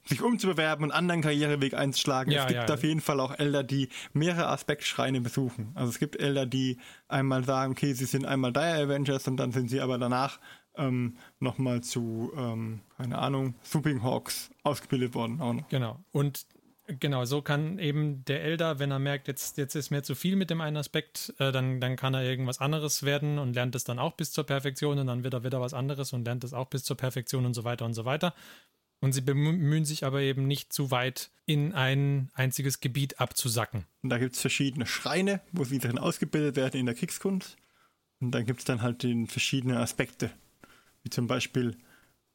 sich umzubewerben und einen anderen Karriereweg einzuschlagen. Ja, es gibt ja, auf jeden Fall auch Elder, die mehrere Aspektschreine besuchen. Also es gibt Elder, die einmal sagen, okay, sie sind einmal Dire Avengers und dann sind sie aber danach ähm, nochmal zu, ähm, keine Ahnung, Swooping Hawks ausgebildet worden. Auch noch. Genau. Und genau, so kann eben der Elder, wenn er merkt, jetzt, jetzt ist mir zu viel mit dem einen Aspekt, äh, dann, dann kann er irgendwas anderes werden und lernt es dann auch bis zur Perfektion und dann wird er wieder was anderes und lernt es auch bis zur Perfektion und so weiter und so weiter. Und sie bemühen sich aber eben nicht zu weit in ein einziges Gebiet abzusacken. Und da gibt es verschiedene Schreine, wo sie drin ausgebildet werden in der Kriegskunst. Und dann gibt es dann halt die verschiedenen Aspekte. Wie zum Beispiel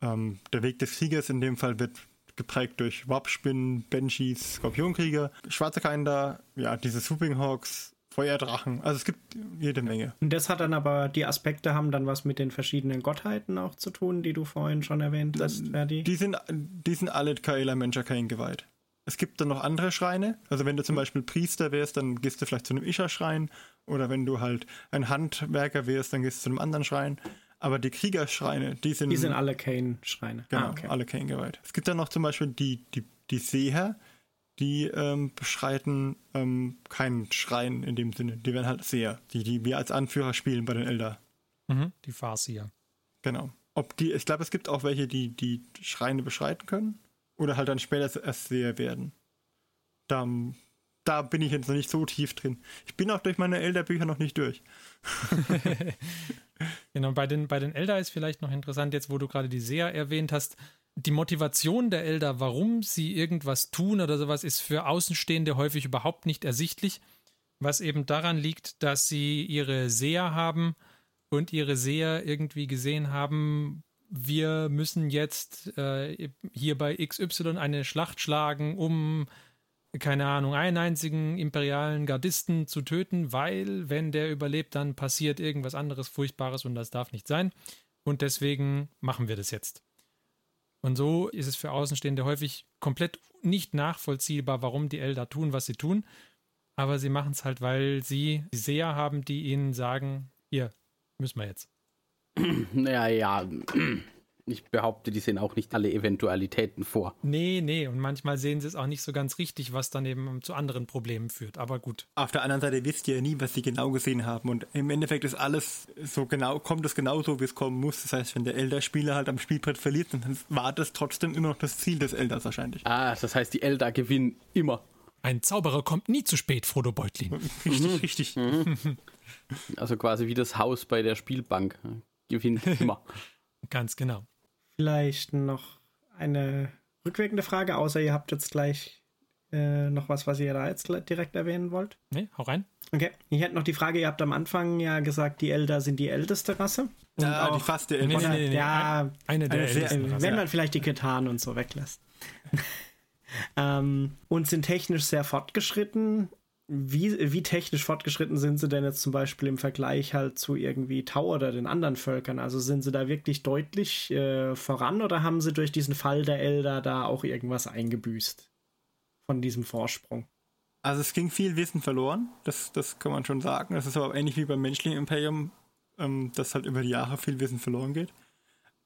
ähm, der Weg des Kriegers in dem Fall wird geprägt durch Warpspinnen, Banshees, Skorpionkrieger, Schwarze Kinder, ja, diese Swooping Hawks, Feuerdrachen. Also es gibt jede Menge. Und das hat dann aber, die Aspekte haben dann was mit den verschiedenen Gottheiten auch zu tun, die du vorhin schon erwähnt hast, Ferdi? Die sind, die sind alle Kaela Menschakain geweiht. Es gibt dann noch andere Schreine. Also wenn du zum Beispiel Priester wärst, dann gehst du vielleicht zu einem Isha-Schrein. Oder wenn du halt ein Handwerker wärst, dann gehst du zu einem anderen Schrein. Aber die Kriegerschreine, die sind. Die sind alle Kane-Schreine. Genau, ah, okay. alle Kane geweiht. Es gibt dann noch zum Beispiel die, die, die Seher, die ähm, beschreiten ähm, keinen Schrein in dem Sinne. Die werden halt Seher, die, die wir als Anführer spielen bei den Elder. Mhm, die Farsier. Genau. Ob die, ich glaube, es gibt auch welche, die die Schreine beschreiten können. Oder halt dann später erst Seher werden. Da, da bin ich jetzt noch nicht so tief drin. Ich bin auch durch meine Elder-Bücher noch nicht durch. genau, bei den, bei den Elder ist vielleicht noch interessant, jetzt wo du gerade die Seher erwähnt hast, die Motivation der Elder, warum sie irgendwas tun oder sowas, ist für Außenstehende häufig überhaupt nicht ersichtlich, was eben daran liegt, dass sie ihre Seher haben und ihre Seher irgendwie gesehen haben, wir müssen jetzt äh, hier bei XY eine Schlacht schlagen, um keine Ahnung, einen einzigen imperialen Gardisten zu töten, weil, wenn der überlebt, dann passiert irgendwas anderes Furchtbares und das darf nicht sein. Und deswegen machen wir das jetzt. Und so ist es für Außenstehende häufig komplett nicht nachvollziehbar, warum die Elder tun, was sie tun. Aber sie machen es halt, weil sie Seher haben, die ihnen sagen, hier, müssen wir jetzt. Naja, ja. Ich behaupte, die sehen auch nicht alle Eventualitäten vor. Nee, nee, und manchmal sehen sie es auch nicht so ganz richtig, was dann eben zu anderen Problemen führt. Aber gut. Auf der anderen Seite wisst ihr ja nie, was sie genau gesehen haben. Und im Endeffekt ist alles so genau, kommt es genauso, wie es kommen muss. Das heißt, wenn der Elder-Spieler halt am Spielbrett verliert, dann war das trotzdem immer noch das Ziel des Elders wahrscheinlich. Ah, das heißt, die Elder gewinnen immer. Ein Zauberer kommt nie zu spät, Frodo Beutlin. Richtig, richtig. Also quasi wie das Haus bei der Spielbank. Gewinnt immer. Ganz genau. Vielleicht noch eine rückwirkende Frage, außer ihr habt jetzt gleich äh, noch was, was ihr da jetzt direkt erwähnen wollt. Nee, hau rein. Okay, ich hätte noch die Frage, ihr habt am Anfang ja gesagt, die Elder sind die älteste Rasse. Ja, die fast der Nee, Elder. nee, nee, nee. ja, Eine der sehr- ältesten Rassen. wenn man vielleicht die Ketan und so weglässt. ähm, und sind technisch sehr fortgeschritten. Wie, wie technisch fortgeschritten sind sie denn jetzt zum Beispiel im Vergleich halt zu irgendwie Tau oder den anderen Völkern? Also sind sie da wirklich deutlich äh, voran oder haben sie durch diesen Fall der Elder da auch irgendwas eingebüßt von diesem Vorsprung? Also es ging viel Wissen verloren, das, das kann man schon sagen. Das ist aber ähnlich wie beim menschlichen Imperium, ähm, dass halt über die Jahre viel Wissen verloren geht.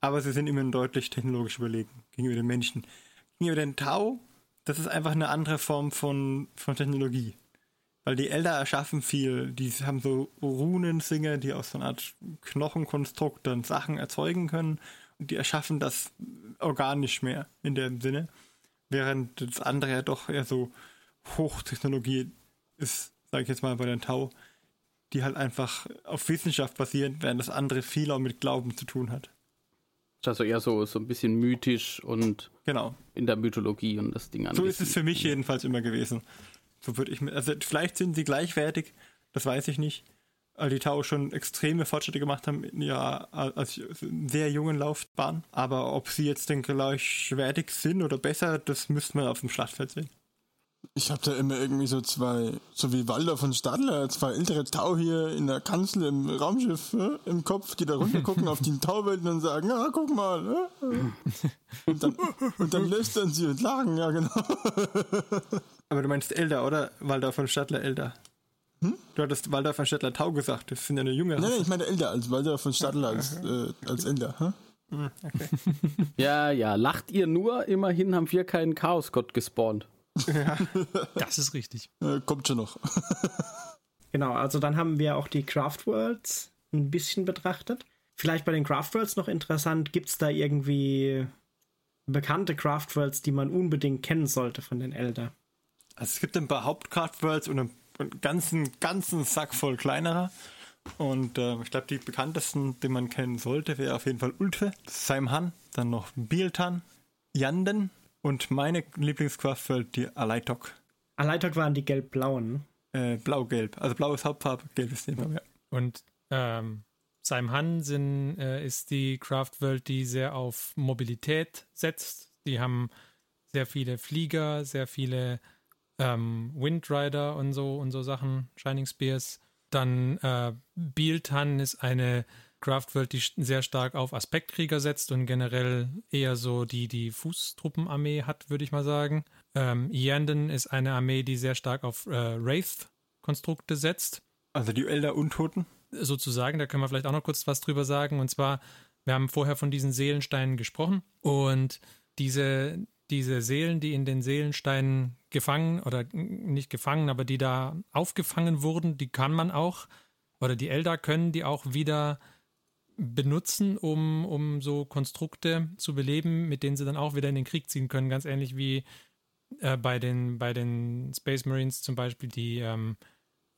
Aber sie sind immerhin deutlich technologisch überlegen gegenüber den Menschen. Gegenüber den Tau, das ist einfach eine andere Form von, von Technologie. Weil die Elder erschaffen viel, die haben so Runensinger, die aus so einer Art Knochenkonstrukt dann Sachen erzeugen können. Und die erschaffen das organisch mehr in dem Sinne. Während das andere ja doch eher so Hochtechnologie ist, sage ich jetzt mal bei den Tau, die halt einfach auf Wissenschaft basiert, während das andere viel auch mit Glauben zu tun hat. Also eher so, so ein bisschen mythisch und Genau. in der Mythologie und das Ding an. So ist es für mich jedenfalls immer gewesen. So würde ich mir, also vielleicht sind sie gleichwertig, das weiß ich nicht, weil die Tau schon extreme Fortschritte gemacht haben in ihrer als sehr jungen Laufbahn. Aber ob sie jetzt denn gleichwertig sind oder besser, das müsste man auf dem Schlachtfeld sehen. Ich habe da immer irgendwie so zwei, so wie Walder von Stadler, zwei ältere Tau hier in der Kanzel im Raumschiff äh, im Kopf, die da runter gucken auf die Tauwelten und sagen, ah, guck mal. Äh. Und, dann, und dann lästern sie und lachen, ja genau. Aber du meinst Elder, oder? Walder von Stadler Elder. Du hattest Walder von Stadler Tau gesagt, das sind ja eine junge Nein, nein, ich meine Walder als Walder von Stadler als, äh, als Elder. Hä? Ja, ja, lacht ihr nur, immerhin haben wir keinen Chaosgott gespawnt. Das ist richtig. Äh, kommt schon noch. Genau, also dann haben wir auch die Craft Worlds ein bisschen betrachtet. Vielleicht bei den Craft Worlds noch interessant, gibt es da irgendwie bekannte Craft Worlds, die man unbedingt kennen sollte von den Elder? Also es gibt ein paar Hauptcraft-Worlds und einen, einen ganzen, ganzen Sack voll kleinerer. Und äh, ich glaube, die bekanntesten, die man kennen sollte, wäre auf jeden Fall Ultwe, Saimhan, dann noch Bieltan, Yanden und meine Lieblingscraft-World, die Aleitok. Aleitok waren die gelb-blauen. Äh, Blau-Gelb. Also blau ist Hauptfarbe, gelb ist Nebenfarbe. Ja. Und ähm, Saim Han sind, äh, ist die Craft World, die sehr auf Mobilität setzt. Die haben sehr viele Flieger, sehr viele ähm, Windrider und so und so Sachen, Shining Spears. Dann äh, Bieltan ist eine Craft World, die sehr stark auf Aspektkrieger setzt und generell eher so die, die Fußtruppenarmee hat, würde ich mal sagen. Ähm, Yanden ist eine Armee, die sehr stark auf äh, Wraith-Konstrukte setzt Also die Elder Untoten. sozusagen. Da können wir vielleicht auch noch kurz was drüber sagen. Und zwar, wir haben vorher von diesen Seelensteinen gesprochen und diese, diese Seelen, die in den Seelensteinen gefangen oder nicht gefangen, aber die da aufgefangen wurden, die kann man auch oder die Elder können die auch wieder benutzen, um, um so Konstrukte zu beleben, mit denen sie dann auch wieder in den Krieg ziehen können. Ganz ähnlich wie äh, bei, den, bei den Space Marines zum Beispiel die ähm,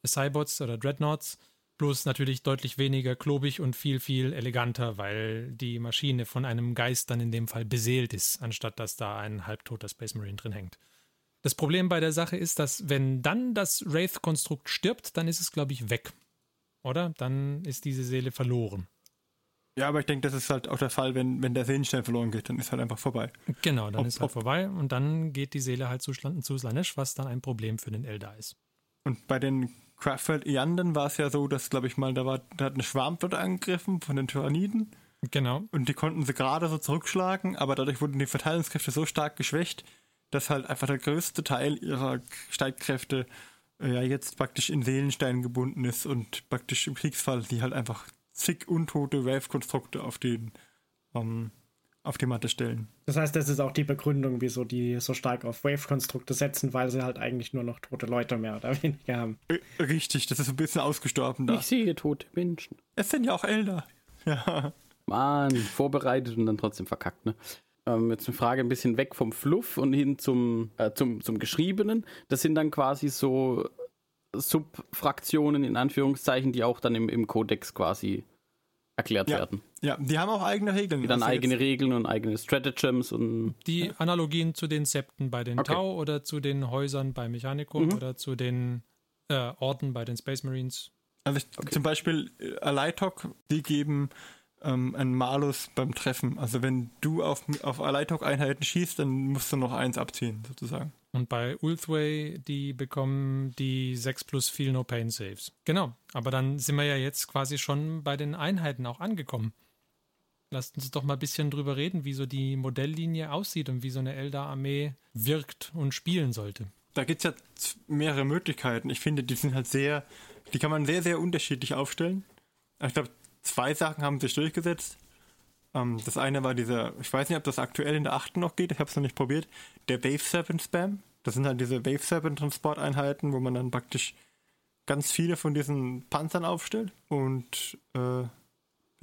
Cybots oder Dreadnoughts. Bloß natürlich deutlich weniger klobig und viel, viel eleganter, weil die Maschine von einem Geist dann in dem Fall beseelt ist, anstatt dass da ein halbtoter Space Marine drin hängt. Das Problem bei der Sache ist, dass wenn dann das Wraith-Konstrukt stirbt, dann ist es, glaube ich, weg. Oder? Dann ist diese Seele verloren. Ja, aber ich denke, das ist halt auch der Fall, wenn, wenn der Seelenstein verloren geht, dann ist halt einfach vorbei. Genau, dann Ob- ist halt ob- vorbei und dann geht die Seele halt zu, zu Slanesh, was dann ein Problem für den Eldar ist. Und bei den Craftworld Eanden war es ja so, dass, glaube ich mal, da war, da hat eine Schwarmflotte angegriffen von den Tyranniden Genau. und die konnten sie gerade so zurückschlagen, aber dadurch wurden die Verteilungskräfte so stark geschwächt, dass halt einfach der größte Teil ihrer Streitkräfte äh, ja jetzt praktisch in Seelenstein gebunden ist und praktisch im Kriegsfall die halt einfach zig untote Wave-Konstrukte auf den ähm, auf die Matte stellen. Das heißt, das ist auch die Begründung, wieso die so stark auf Wave-Konstrukte setzen, weil sie halt eigentlich nur noch tote Leute mehr oder weniger haben. Äh, Richtig, das ist so ein bisschen ausgestorben da. Ich sehe tote Menschen. Es sind ja auch Elder. Ja. Mann, vorbereitet und dann trotzdem verkackt, ne? Ähm, jetzt eine Frage ein bisschen weg vom Fluff und hin zum, äh, zum, zum Geschriebenen. Das sind dann quasi so Subfraktionen in Anführungszeichen, die auch dann im, im Kodex quasi erklärt Ja. werden. ja, die haben auch eigene Regeln. Die dann Also eigene Regeln und eigene Stratagems und Die Analogien zu den Septen bei den Okay. Tau oder zu den Häusern bei Mechanicum Mhm. oder zu den äh, Orten bei den Space Marines. Also ich, zum Beispiel äh, Aleitok, die geben ähm, einen Malus beim Treffen. Also wenn du auf, auf Aleitok-Einheiten schießt, dann musst du noch eins abziehen, sozusagen. Und bei Ulthway, die bekommen die 6 plus Feel No Pain Saves. Genau, aber dann sind wir ja jetzt quasi schon bei den Einheiten auch angekommen. Lasst uns doch mal ein bisschen drüber reden, wie so die Modelllinie aussieht und wie so eine Eldar-Armee wirkt und spielen sollte. Da gibt es ja mehrere Möglichkeiten. Ich finde, die sind halt sehr, die kann man sehr, sehr unterschiedlich aufstellen. Ich glaube, zwei Sachen haben sich durchgesetzt. Ähm, das eine war dieser, ich weiß nicht, ob das aktuell in der achten noch geht, ich habe es noch nicht probiert, der Wave Serpent Spam. Das sind halt diese Wave Serpent Transporteinheiten, wo man dann praktisch ganz viele von diesen Panzern aufstellt und äh,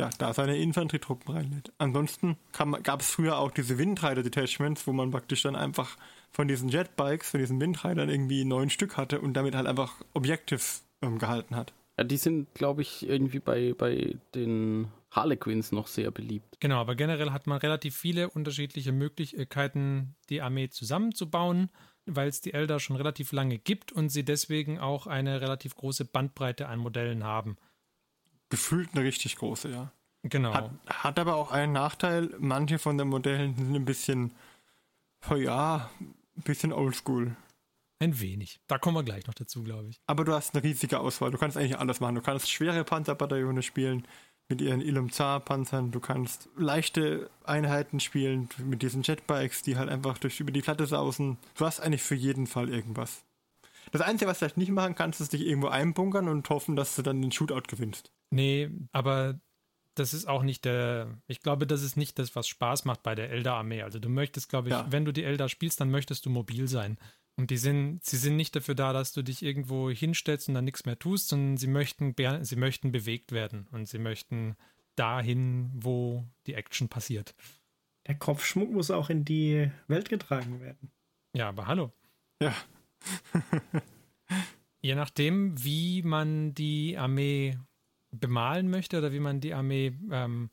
ja, da seine Infanterietruppen reinlädt. Ansonsten gab es früher auch diese Windrider-Detachments, wo man praktisch dann einfach von diesen Jetbikes, von diesen Windridern irgendwie neun Stück hatte und damit halt einfach Objectives ähm, gehalten hat. Ja, die sind, glaube ich, irgendwie bei, bei den Harlequins noch sehr beliebt. Genau, aber generell hat man relativ viele unterschiedliche Möglichkeiten, die Armee zusammenzubauen, weil es die Eldar schon relativ lange gibt und sie deswegen auch eine relativ große Bandbreite an Modellen haben. Gefühlt eine richtig große, ja. Genau. Hat, hat aber auch einen Nachteil, manche von den Modellen sind ein bisschen, oh ja, ein bisschen oldschool. Ein wenig. Da kommen wir gleich noch dazu, glaube ich. Aber du hast eine riesige Auswahl. Du kannst eigentlich alles machen. Du kannst schwere Panzerbataillone spielen mit ihren Ilum Zar Panzern. Du kannst leichte Einheiten spielen mit diesen Jetbikes, die halt einfach durch über die Platte sausen. Du hast eigentlich für jeden Fall irgendwas. Das Einzige, was du vielleicht nicht machen kannst, ist dich irgendwo einbunkern und hoffen, dass du dann den Shootout gewinnst. Nee, aber das ist auch nicht der. Ich glaube, das ist nicht das, was Spaß macht bei der Eldar-Armee. Also du möchtest, glaube ich, Ja. wenn du die Eldar spielst, dann möchtest du mobil sein. Und die sind, sie sind nicht dafür da, dass du dich irgendwo hinstellst und dann nichts mehr tust, sondern sie möchten, sie möchten bewegt werden und sie möchten dahin, wo die Action passiert. Der Kopfschmuck muss auch in die Welt getragen werden. Ja, aber hallo. Ja, Je nachdem, wie man die Armee bemalen möchte oder wie man die Armee ähm,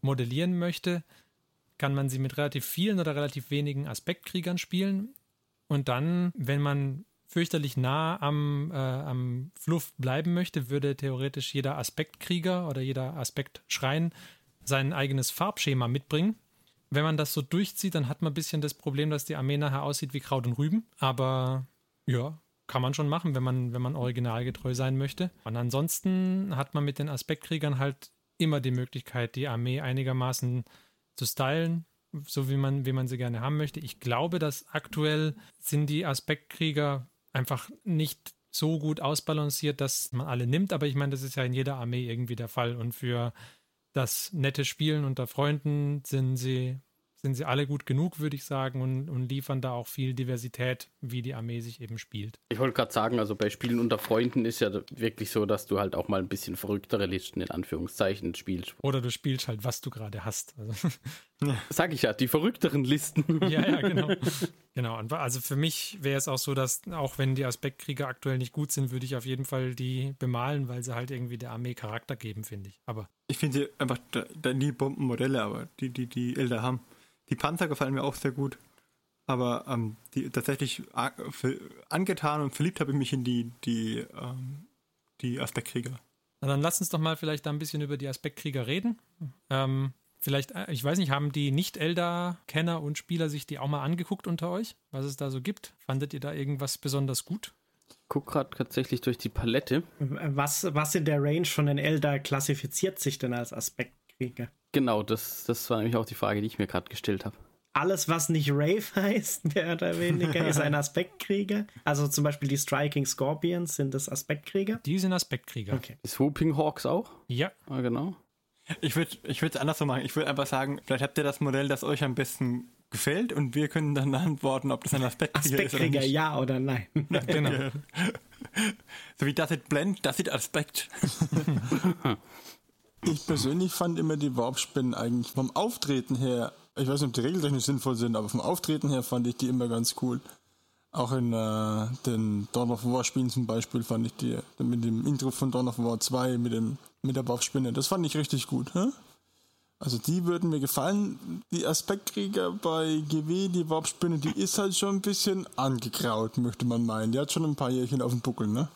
modellieren möchte, kann man sie mit relativ vielen oder relativ wenigen Aspektkriegern spielen. Und dann, wenn man fürchterlich nah am, äh, am Fluff bleiben möchte, würde theoretisch jeder Aspektkrieger oder jeder Aspektschrein sein eigenes Farbschema mitbringen. Wenn man das so durchzieht, dann hat man ein bisschen das Problem, dass die Armee nachher aussieht wie Kraut und Rüben. Aber ja, kann man schon machen, wenn man, wenn man originalgetreu sein möchte. Und ansonsten hat man mit den Aspektkriegern halt immer die Möglichkeit, die Armee einigermaßen zu stylen, so wie man, wie man sie gerne haben möchte. Ich glaube, dass aktuell sind die Aspektkrieger einfach nicht so gut ausbalanciert, dass man alle nimmt, aber ich meine, das ist ja in jeder Armee irgendwie der Fall. Und für das nette Spielen unter Freunden sind sie, sind sie alle gut genug, würde ich sagen, und, und liefern da auch viel Diversität, wie die Armee sich eben spielt. Ich wollte gerade sagen, also bei Spielen unter Freunden ist ja wirklich so, dass du halt auch mal ein bisschen verrücktere Listen in Anführungszeichen spielst. Oder du spielst halt, was du gerade hast. Also, Sag ich ja, die verrückteren Listen. ja, ja, genau. genau. Also für mich wäre es auch so, dass auch wenn die Aspektkrieger aktuell nicht gut sind, würde ich auf jeden Fall die bemalen, weil sie halt irgendwie der Armee Charakter geben, finde ich. Aber ich finde sie einfach da, da nie Bombenmodelle, aber die, die, die Elder haben. Die Panzer gefallen mir auch sehr gut. Aber ähm, die tatsächlich für- angetan und verliebt habe ich mich in die, die, ähm, die Aspektkrieger. Na, dann lass uns doch mal vielleicht da ein bisschen über die Aspektkrieger reden. Ähm, vielleicht, äh, ich weiß nicht, haben die Nicht-Elder-Kenner und Spieler sich die auch mal angeguckt unter euch, was es da so gibt? Fandet ihr da irgendwas besonders gut? Guck gerade tatsächlich durch die Palette. Was, was in der Range von den Elder klassifiziert sich denn als Aspektkrieger? Genau, das, das war nämlich auch die Frage, die ich mir gerade gestellt habe. Alles, was nicht Rave heißt, mehr oder weniger, ist ein Aspektkrieger. Also zum Beispiel die Striking Scorpions sind das Aspektkrieger. Die sind Aspektkrieger. Okay. Die Swooping Hawks auch? Ja, Ah, genau. Ich würde ich es andersrum machen. Ich würde einfach sagen, vielleicht habt ihr das Modell, das euch am besten gefällt und wir können dann antworten, ob das ein Aspektkrieger ist oder Aspektkrieger, ja oder nein? genau. So wie das sieht Blend, das sieht Aspekt. Ich persönlich fand immer die Warpspinnen eigentlich vom Auftreten her, ich weiß nicht, ob die regeltechnisch sinnvoll sind, aber vom Auftreten her fand ich die immer ganz cool. Auch in äh, den Dawn of War Spielen zum Beispiel fand ich die mit dem Intro von Dawn of War 2 mit, dem, mit der Warpspinne, das fand ich richtig gut. Hä? Also die würden mir gefallen. Die Aspektkrieger bei GW, die Warpspinne, die ist halt schon ein bisschen angekraut, möchte man meinen. Die hat schon ein paar Jährchen auf dem Buckel, ne?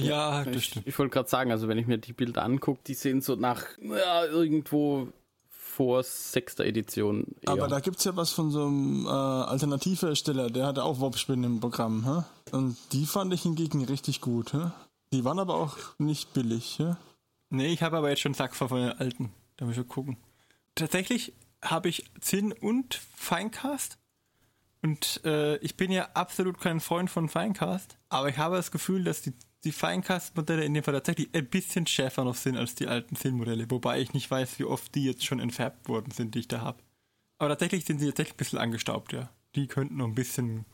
Ja, das Ich, stimmt. ich wollte gerade sagen, also wenn ich mir die Bilder angucke, die sehen so nach ja, irgendwo vor sechster Edition. Eher. Aber da gibt's ja was von so einem äh, Alternativhersteller, der hatte auch Warpspinnen im Programm. Hä? Und die fand ich hingegen richtig gut. Hä? Die waren aber auch nicht billig. Hä? Nee, ich habe aber jetzt schon Sack von den alten. Da muss ich mal gucken. Tatsächlich habe ich Zinn und Finecast. Und äh, ich bin ja absolut kein Freund von Finecast. Aber ich habe das Gefühl, dass die, die Finecast-Modelle in dem Fall tatsächlich ein bisschen schärfer noch sind als die alten Zinn-Modelle. Wobei ich nicht weiß, wie oft die jetzt schon entfärbt worden sind, die ich da habe. Aber tatsächlich sind sie tatsächlich ein bisschen angestaubt, ja. Die könnten noch ein bisschen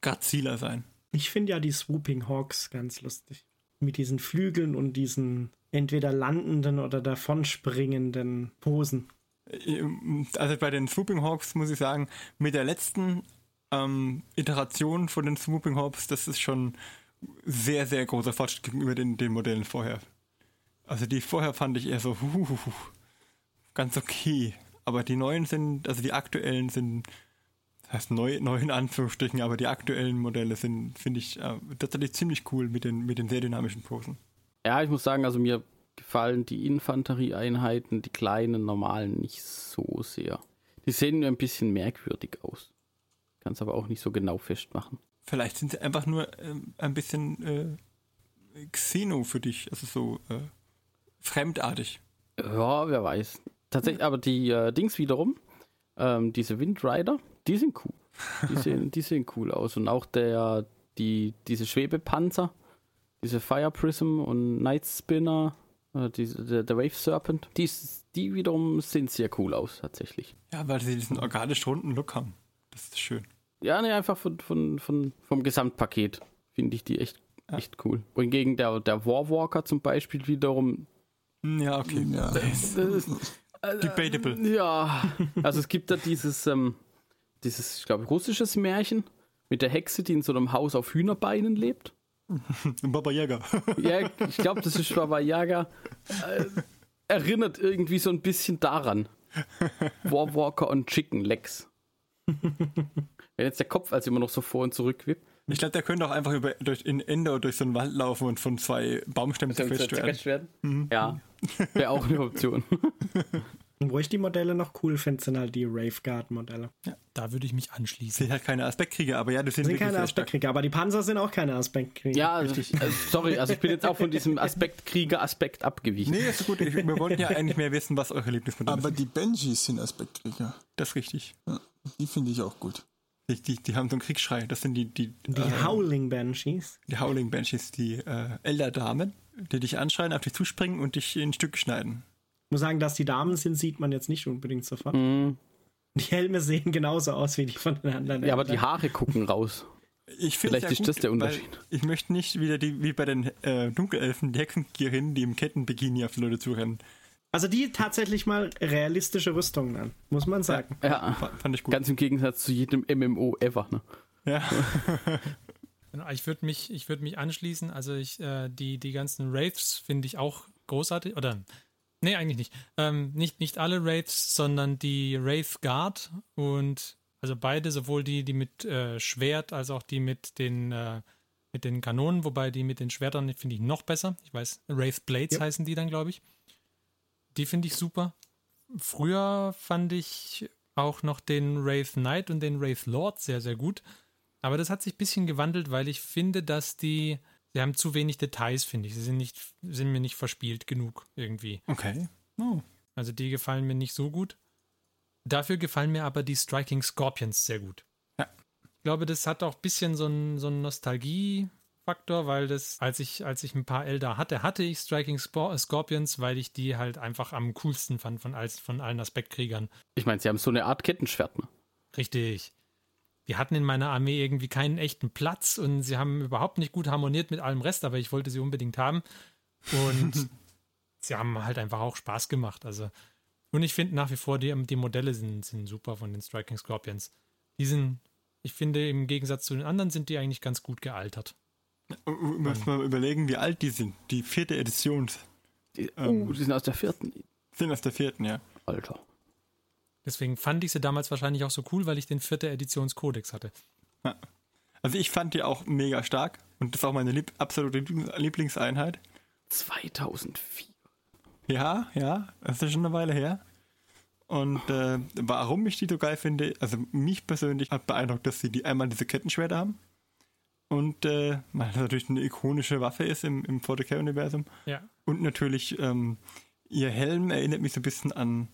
graziler sein. Ich finde ja die Swooping Hawks ganz lustig. Mit diesen Flügeln und diesen entweder landenden oder davonspringenden Posen. Also bei den Swooping Hawks muss ich sagen, mit der letzten ähm, Iteration von den Swooping Hawks, das ist schon sehr, sehr großer Fortschritt gegenüber den, den Modellen vorher. Also die vorher fand ich eher so huh, huh, huh, ganz okay. Aber die neuen sind, also die aktuellen sind, das heißt neu, neu in Anführungsstrichen, aber die aktuellen Modelle sind, finde ich, äh, tatsächlich ziemlich cool mit den, mit den sehr dynamischen Posen. ja, ich muss sagen, also mir gefallen die Infanterieeinheiten, die kleinen, normalen, nicht so sehr. Die sehen ein bisschen merkwürdig aus. Kann es aber auch nicht so genau festmachen. Vielleicht sind sie einfach nur ähm, ein bisschen äh, Xeno für dich, also so äh, fremdartig. Ja, wer weiß. Tatsächlich, aber die äh, Dings wiederum, ähm, diese Windrider, die sind cool. Die sehen, die sehen cool aus. Und auch der, die, diese Schwebepanzer, diese Fire Prism und Night Spinner, äh, diese, der, der Wave Serpent, die, die wiederum sehen sehr cool aus, tatsächlich. Ja, weil sie diesen organisch runden Look haben. Das ist schön. Ja, ne, einfach von, von, von, vom Gesamtpaket finde ich die echt, echt cool. Wohingegen der, der Warwalker zum Beispiel wiederum, Hm, Ja, okay. Ja. das ist, Debatable. Ja, also es gibt da dieses, ähm, dieses, ich glaube, russisches Märchen mit der Hexe, die in so einem Haus auf Hühnerbeinen lebt. Baba Yaga. Ja, ich glaube, das ist Baba Yaga. Äh, erinnert irgendwie so ein bisschen daran. Warwalker und Chicken Legs. Wenn jetzt der Kopf als immer noch so vor und zurück wippt. Ich glaube, der könnte auch einfach über, durch, in Endor durch so einen Wald laufen und von zwei Baumstämmen zerquetscht werden. werden. Ja, wäre auch eine Option. Und wo ich die Modelle noch cool finde, sind halt die Rave Guard Modelle. Da würde ich mich anschließen. Sind halt keine Aspektkrieger, aber ja, das sind, sind wirklich keine. Aspektkrieger, aber die Panzer sind auch keine Aspektkrieger. Ja, also, also, sorry, also ich bin jetzt auch von diesem Aspektkrieger-Aspekt abgewichen. Nee, ist gut. Ich, wir wollten ja eigentlich mehr wissen, was eure Lieblingsmodelle Aber sind. die Benjis sind Aspektkrieger. Das ist richtig. Die finde ich auch gut. Die, die, die haben so einen Kriegsschrei. Das sind die, die, Die äh, Howling Banshees. die Howling Banshees, die äh, Elder-Damen, die dich anschreien, auf dich zuspringen und dich in Stücke schneiden. Ich muss sagen, dass die Damen sind, sieht man jetzt nicht unbedingt sofort. Mhm. Die Helme sehen genauso aus wie die von den anderen. Ja, aber die. Haare gucken raus. Ich Vielleicht ist das der Unterschied. Ich möchte nicht wieder die, wie bei den äh, Dunkelelfen, die Hexengierinnen, die im Kettenbikini auf die Leute zurennen. Also die tatsächlich mal realistische Rüstungen an, muss man sagen. Ja, Fa- Fand ich gut. ganz im Gegensatz zu jedem MMO ever. Ne? ja. Genau, Ich würde mich, ich würde mich anschließen. Also ich, äh, die, die ganzen Wraiths finde ich auch großartig. Oder nee, eigentlich nicht. Ähm, nicht. Nicht alle Wraiths, sondern die Wraith Guard und also beide, sowohl die, die mit äh, Schwert als auch die mit den, äh, mit den Kanonen, wobei die mit den Schwertern finde ich noch besser. Ich weiß, Wraith Blades Yep. heißen die dann, glaube ich. Die finde ich super. Früher fand ich auch noch den Wraith Knight und den Wraith Lord sehr, sehr gut. Aber das hat sich ein bisschen gewandelt, weil ich finde, dass die, sie haben zu wenig Details, finde ich. Sie sind, nicht, sind mir nicht verspielt genug irgendwie. Okay. Oh. Also die gefallen mir nicht so gut. Dafür gefallen mir aber die Striking Scorpions sehr gut. Ja. Ich glaube, das hat auch ein bisschen so einen so einen Nostalgie-Faktor, weil das, als ich, als ich ein paar Elder hatte, hatte ich Striking Spor Scorpions, weil ich die halt einfach am coolsten fand von, als, von allen Aspektkriegern. Ich meine, sie haben so eine Art Kettenschwert. Ne? Richtig. Die hatten in meiner Armee irgendwie keinen echten Platz und sie haben überhaupt nicht gut harmoniert mit allem Rest, aber ich wollte sie unbedingt haben. Und sie haben halt einfach auch Spaß gemacht. Also, und ich finde nach wie vor, die, die Modelle sind, sind super von den Striking Scorpions. Die sind, ich finde, im Gegensatz zu den anderen sind die eigentlich ganz gut gealtert. Muss mal überlegen, wie alt die sind. Die vierte Edition Die, Ähm. oh, die sind aus der vierten. sind aus der vierten, ja. Alter. Deswegen fand ich sie damals wahrscheinlich auch so cool, weil ich den vierte Editionskodex hatte. Also ich fand die auch mega stark und das ist auch meine Lieb absolute Lieblings Lieblingseinheit. 2004. Ja, ja, das ist schon eine Weile her. Und äh, warum ich die so geil finde, also mich persönlich hat beeindruckt, dass sie die einmal diese Kettenschwerter haben und äh, weil das natürlich eine ikonische Waffe ist im, im 40k-Universum. Ja. Und natürlich ähm, ihr Helm erinnert mich so ein bisschen an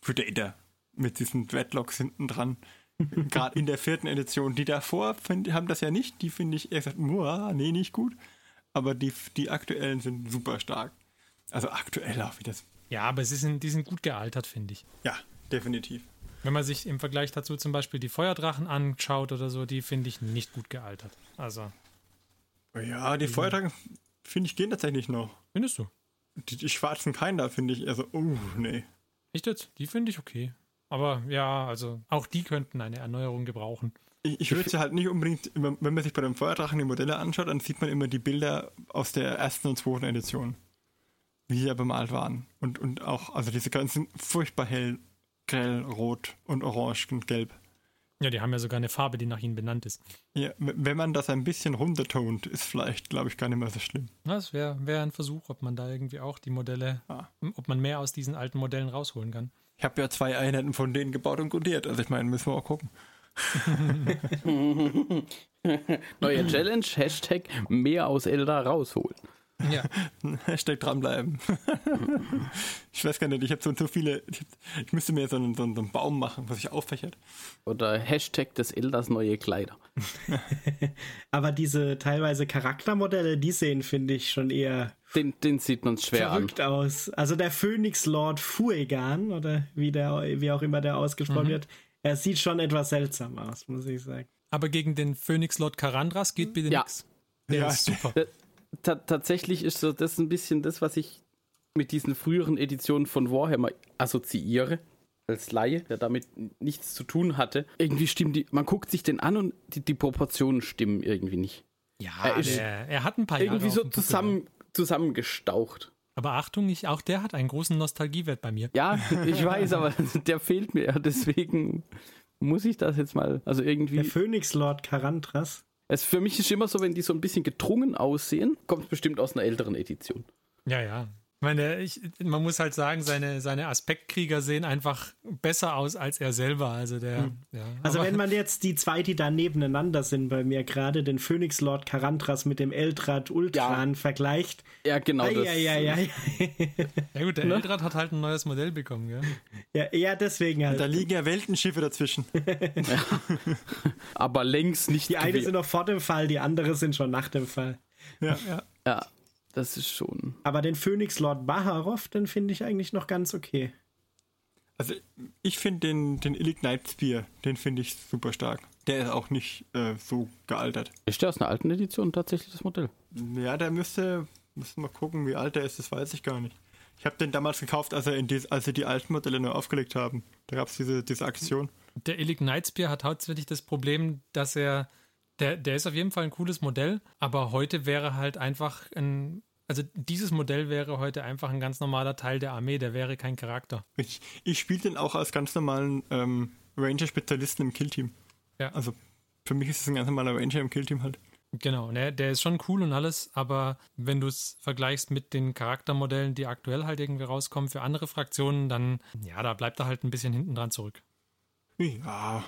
Predator mit diesen Dreadlocks hinten dran. Gerade in der vierten Edition. Die davor find, haben das ja nicht. Die finde ich eher gesagt, nee, nicht gut. Aber die, die aktuellen sind super stark. Also aktuell auch wieder. Ja, aber sie sind, die sind gut gealtert, finde ich. Ja, definitiv. Wenn man sich im Vergleich dazu zum Beispiel die Feuerdrachen anschaut oder so, die finde ich nicht gut gealtert. Also, Ja, die Feuerdrachen, finde ich, gehen tatsächlich noch. findest du? Die, die schwarzen Kinder finde ich, also, oh, nee. Echt jetzt? Die finde ich okay. Aber ja, also auch die könnten eine Erneuerung gebrauchen. Ich, ich würde sie halt nicht unbedingt, wenn man sich bei den Feuerdrachen die Modelle anschaut, dann sieht man immer die Bilder aus der ersten und zweiten Edition. Wie sie ja bemalt waren. Und, und auch, also diese ganzen furchtbar hell, grell, rot und orange und gelb. Ja, die haben ja sogar eine Farbe, die nach ihnen benannt ist. Ja, wenn man das ein bisschen runtertont, ist vielleicht, glaube ich, gar nicht mehr so schlimm. Das wäre wär ein Versuch, ob man da irgendwie auch die Modelle, Ah. ob man mehr aus diesen alten Modellen rausholen kann. Ich habe ja zwei Einheiten von denen gebaut und grundiert. Also ich meine, müssen wir auch gucken. Neue Challenge, Hashtag mehr aus Elda rausholen. Ja. Hashtag dranbleiben. ich weiß gar nicht, ich habe so, so viele, ich, ich müsste mir so einen, so einen so einen Baum machen, was sich auffächert. Oder Hashtag des Elders neue Kleider. Aber diese teilweise Charaktermodelle, die sehen, finde ich, schon eher Den, den sieht man schwer an. verrückt aus. Also der Phoenix Lord Fuegan, oder wie, der, wie auch immer der ausgesprochen wird, er sieht schon etwas seltsam aus, muss ich sagen. Aber gegen den Phoenix Lord Karandras geht bitte Ja. nix. Der Ja, ist super. Tatsächlich ist so das ein bisschen das, was ich mit diesen früheren Editionen von Warhammer assoziiere. Als Laie, der damit nichts zu tun hatte. Irgendwie stimmt die, man guckt sich den an und die, die Proportionen stimmen irgendwie nicht. Ja, Er ist der, er hat ein paar Jahre Irgendwie so zusammen, zusammengestaucht. Aber Achtung, ich, auch der hat einen großen Nostalgiewert bei mir. Ja, ich weiß, aber der fehlt mir. Deswegen muss ich das jetzt mal. Also Der irgendwie. Phoenix Lord Karantras. Es für mich ist immer so, wenn die so ein bisschen gedrungen aussehen, kommt es bestimmt aus einer älteren Edition. Ja, ja. Ich meine, ich, man muss halt sagen, seine, seine Aspektkrieger sehen einfach besser aus als er selber. Also der, ja. Also wenn man jetzt die zwei, die da nebeneinander sind bei mir gerade, den Phoenix Lord Karantras mit dem Eldrad Ultran vergleicht. Ja, genau. Ja, das, ja, ja, ja, ja gut, der Ne? Eldrad hat halt ein neues Modell bekommen, gell? ja. Ja, deswegen Da halt. liegen ja Weltenschiffe dazwischen. Aber längst nicht. Die eine sind noch vor dem Fall, die andere sind schon nach dem Fall. Ja, ja. Ja, das ist schon. Aber den Phoenix Lord Baharov, den finde ich eigentlich noch ganz okay. Also ich finde den, den Illig Night Spear, den finde ich super stark. Der ist auch nicht äh, so gealtert. Ist der aus einer alten Edition tatsächlich das Modell? Ja, der müsste, müssen wir gucken, wie alt er ist, das weiß ich gar nicht. Ich habe den damals gekauft, als, er in dies, als sie die alten Modelle neu aufgelegt haben. Da gab es diese, diese Aktion. Der Illig Nightspear hat hauptsächlich das Problem, dass er, der, der ist auf jeden Fall ein cooles Modell, aber heute wäre halt einfach ein, also dieses Modell wäre heute einfach ein ganz normaler Teil der Armee, der wäre kein Charakter. Ich, ich spiele den auch als ganz normalen ähm, Ranger-Spezialisten im Killteam. Ja. Also für mich ist es ein ganz normaler Ranger im Killteam halt. Genau, der, der ist schon cool und alles, aber wenn du es vergleichst mit den Charaktermodellen, die aktuell halt irgendwie rauskommen für andere Fraktionen, dann, ja, da bleibt er halt ein bisschen hinten dran zurück. Ja,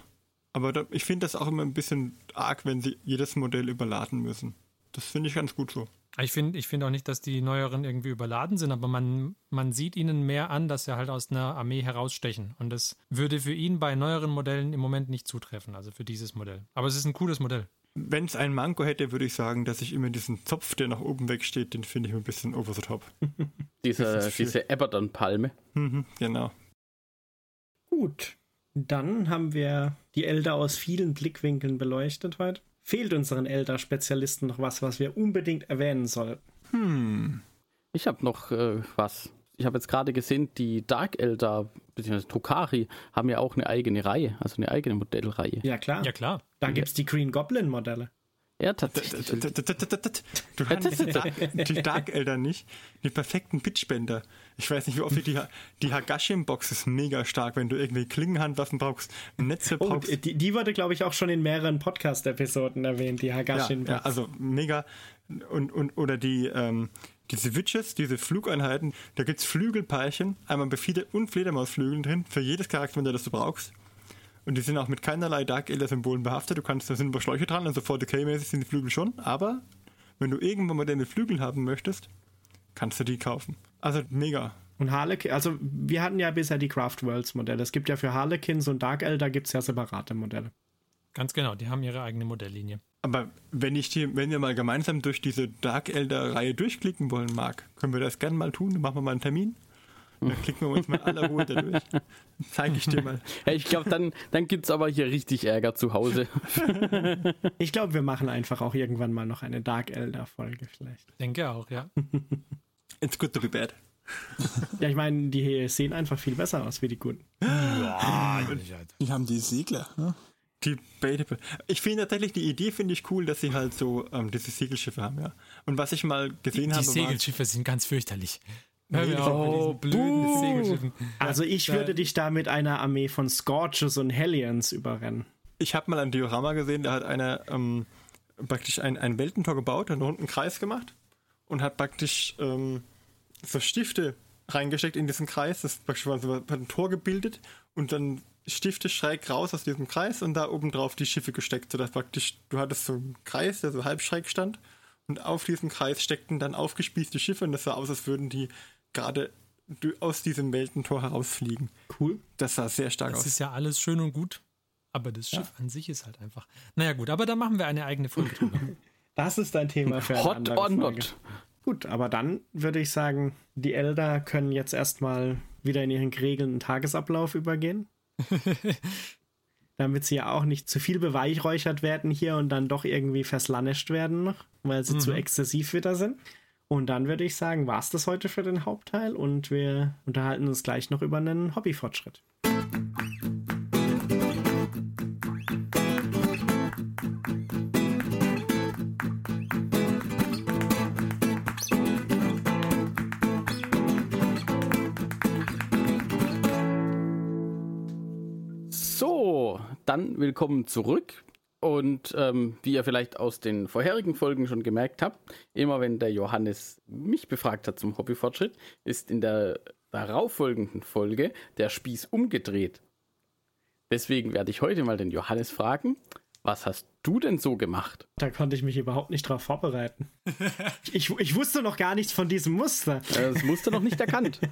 aber da, ich finde das auch immer ein bisschen arg, wenn sie jedes Modell überladen müssen. Das finde ich ganz gut so. Ich finde ich find auch nicht, dass die neueren irgendwie überladen sind, aber man, man sieht ihnen mehr an, dass sie halt aus einer Armee herausstechen. Und das würde für ihn bei neueren Modellen im Moment nicht zutreffen, also für dieses Modell. Aber es ist ein cooles Modell. Wenn es einen Manko hätte, würde ich sagen, dass ich immer diesen Zopf, der nach oben wegsteht, den finde ich ein bisschen over the top. Diese, diese Abaddon-Palme. Mhm, genau. Gut, dann haben wir die Elder aus vielen Blickwinkeln beleuchtet heute. Fehlt unseren Elder-Spezialisten noch was, was wir unbedingt erwähnen sollten? Hm. Ich habe noch äh, was. Ich habe jetzt gerade gesehen, die Dark Elder bzw. Drukari haben ja auch eine eigene Reihe, also eine eigene Modellreihe. Ja, klar. Ja, klar. Da gibt es die Green Goblin-Modelle. Ja, tatsächlich. Du hast die, Dark- Elder nicht. Die perfekten Pitchbänder. Ich weiß nicht, wie oft die, die Hagashim-Box ist mega stark, wenn du irgendwie Klingenhandwaffen brauchst, Netze Oh, brauchst. die, die wurde, glaube ich, auch schon in mehreren Podcast-Episoden erwähnt, die Ja, Hagashin. ja, also mega. Und, und, oder die, ähm, diese Witches, diese Flugeinheiten, da gibt's Flügelpeilchen, einmal Befiede und Fledermausflügeln drin, für jedes Charaktermodell, das du brauchst. Und die sind auch mit keinerlei Dark Elder Symbolen behaftet. Du kannst, da sind aber Schläuche dran, also 40k-mäßig sind die Flügel schon, aber wenn du irgendwann mal deine Flügel haben möchtest, kannst du die kaufen. Also mega. Und Harlequin, also wir hatten ja bisher die Craft Worlds Modelle. Es gibt ja für Harlequins und Dark Elder gibt es ja separate Modelle. Ganz genau, die haben ihre eigene Modelllinie. Aber wenn ich die, wenn wir mal gemeinsam durch diese Dark Elder-Reihe durchklicken wollen, Marc, können wir das gerne mal tun. Dann machen wir mal einen Termin. Dann klicken wir uns mal in aller Ruhe da durch. Dann zeige ich dir mal. Ja, ich glaube, dann, dann gibt es aber hier richtig Ärger zu Hause. Ich glaube, wir machen einfach auch irgendwann mal noch eine Dark Elder Folge vielleicht. Denke auch, ja. It's good to be bad. Ja, ich meine, die sehen einfach viel besser aus wie die guten. Die haben die Segler. Ne? Debatable. Ich finde tatsächlich, die Idee finde ich cool, dass sie halt so ähm, diese Segelschiffe haben, ja. Und was ich mal gesehen Die habe, war, Segelschiffe sind ganz fürchterlich. Hör diesen blöden. Also ich da- würde dich da mit einer Armee von Scorches und Hellions überrennen. ich habe mal ein Diorama gesehen, da hat einer ähm, praktisch ein, ein Weltentor gebaut, einen runden Kreis gemacht und hat praktisch ähm, so Stifte reingesteckt in diesen Kreis. Das praktisch war so hat ein Tor gebildet und dann Stifte schräg raus aus diesem Kreis und da oben drauf die Schiffe gesteckt, sodass praktisch du hattest so einen Kreis, der so halb schräg stand und auf diesem Kreis steckten dann aufgespießte Schiffe und das sah aus, als würden die gerade aus diesem Weltentor herausfliegen. Cool. Das sah sehr stark Das aus. ist ja alles schön und gut, aber das Schiff an sich ist halt einfach. Naja, gut, aber da machen wir eine eigene Folge drüber. Das ist ein Thema für eine Hot andere or Folge. not? Gut, aber dann würde ich sagen, die Elder können jetzt erstmal wieder in ihren geregelten Tagesablauf übergehen. Damit sie ja auch nicht zu viel beweihräuchert werden hier und dann doch irgendwie verslanischt werden noch, weil sie zu exzessiv wieder sind. Und dann würde ich sagen, war es das heute für den Hauptteil und wir unterhalten uns gleich noch über einen Hobbyfortschritt. So, dann willkommen zurück. Und ähm, wie ihr vielleicht aus den vorherigen Folgen schon gemerkt habt, immer wenn der Johannes mich befragt hat zum Hobbyfortschritt, ist in der darauffolgenden Folge der Spieß umgedreht. Deswegen werde ich heute mal den Johannes fragen, was hast du denn so gemacht? Da konnte ich mich überhaupt nicht drauf vorbereiten. Ich, ich wusste noch gar nichts von diesem Muster. Das Muster noch nicht erkannt.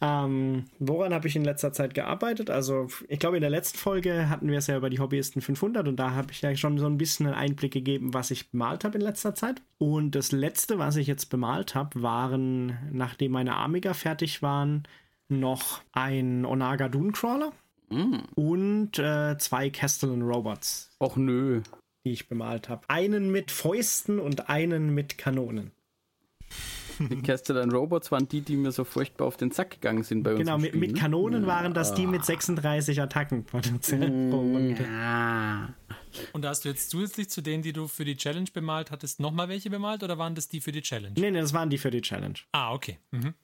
Ähm, woran habe ich in letzter Zeit gearbeitet? Also, ich glaube, in der letzten Folge hatten wir es ja über die Hobbyisten 500 und da habe ich ja schon so ein bisschen einen Einblick gegeben, was ich bemalt habe in letzter Zeit. Und das letzte, was ich jetzt bemalt habe, waren, nachdem meine Amiga fertig waren, noch ein Onaga Dunecrawler und äh, zwei Castellan Robots, Och nö. die ich bemalt habe. Einen mit Fäusten und einen mit Kanonen. Die Castellan Robots waren die, die mir so furchtbar auf den Sack gegangen sind bei uns. Genau, mit, mit ne? Kanonen waren das die mit 36 Attackenpotenzial pro Runde. Ah. Und hast du jetzt zusätzlich zu denen, die du für die Challenge bemalt hattest, nochmal welche bemalt oder waren das die für die Challenge? Nee, nee, das waren die für die Challenge. Ah, okay. Mhm.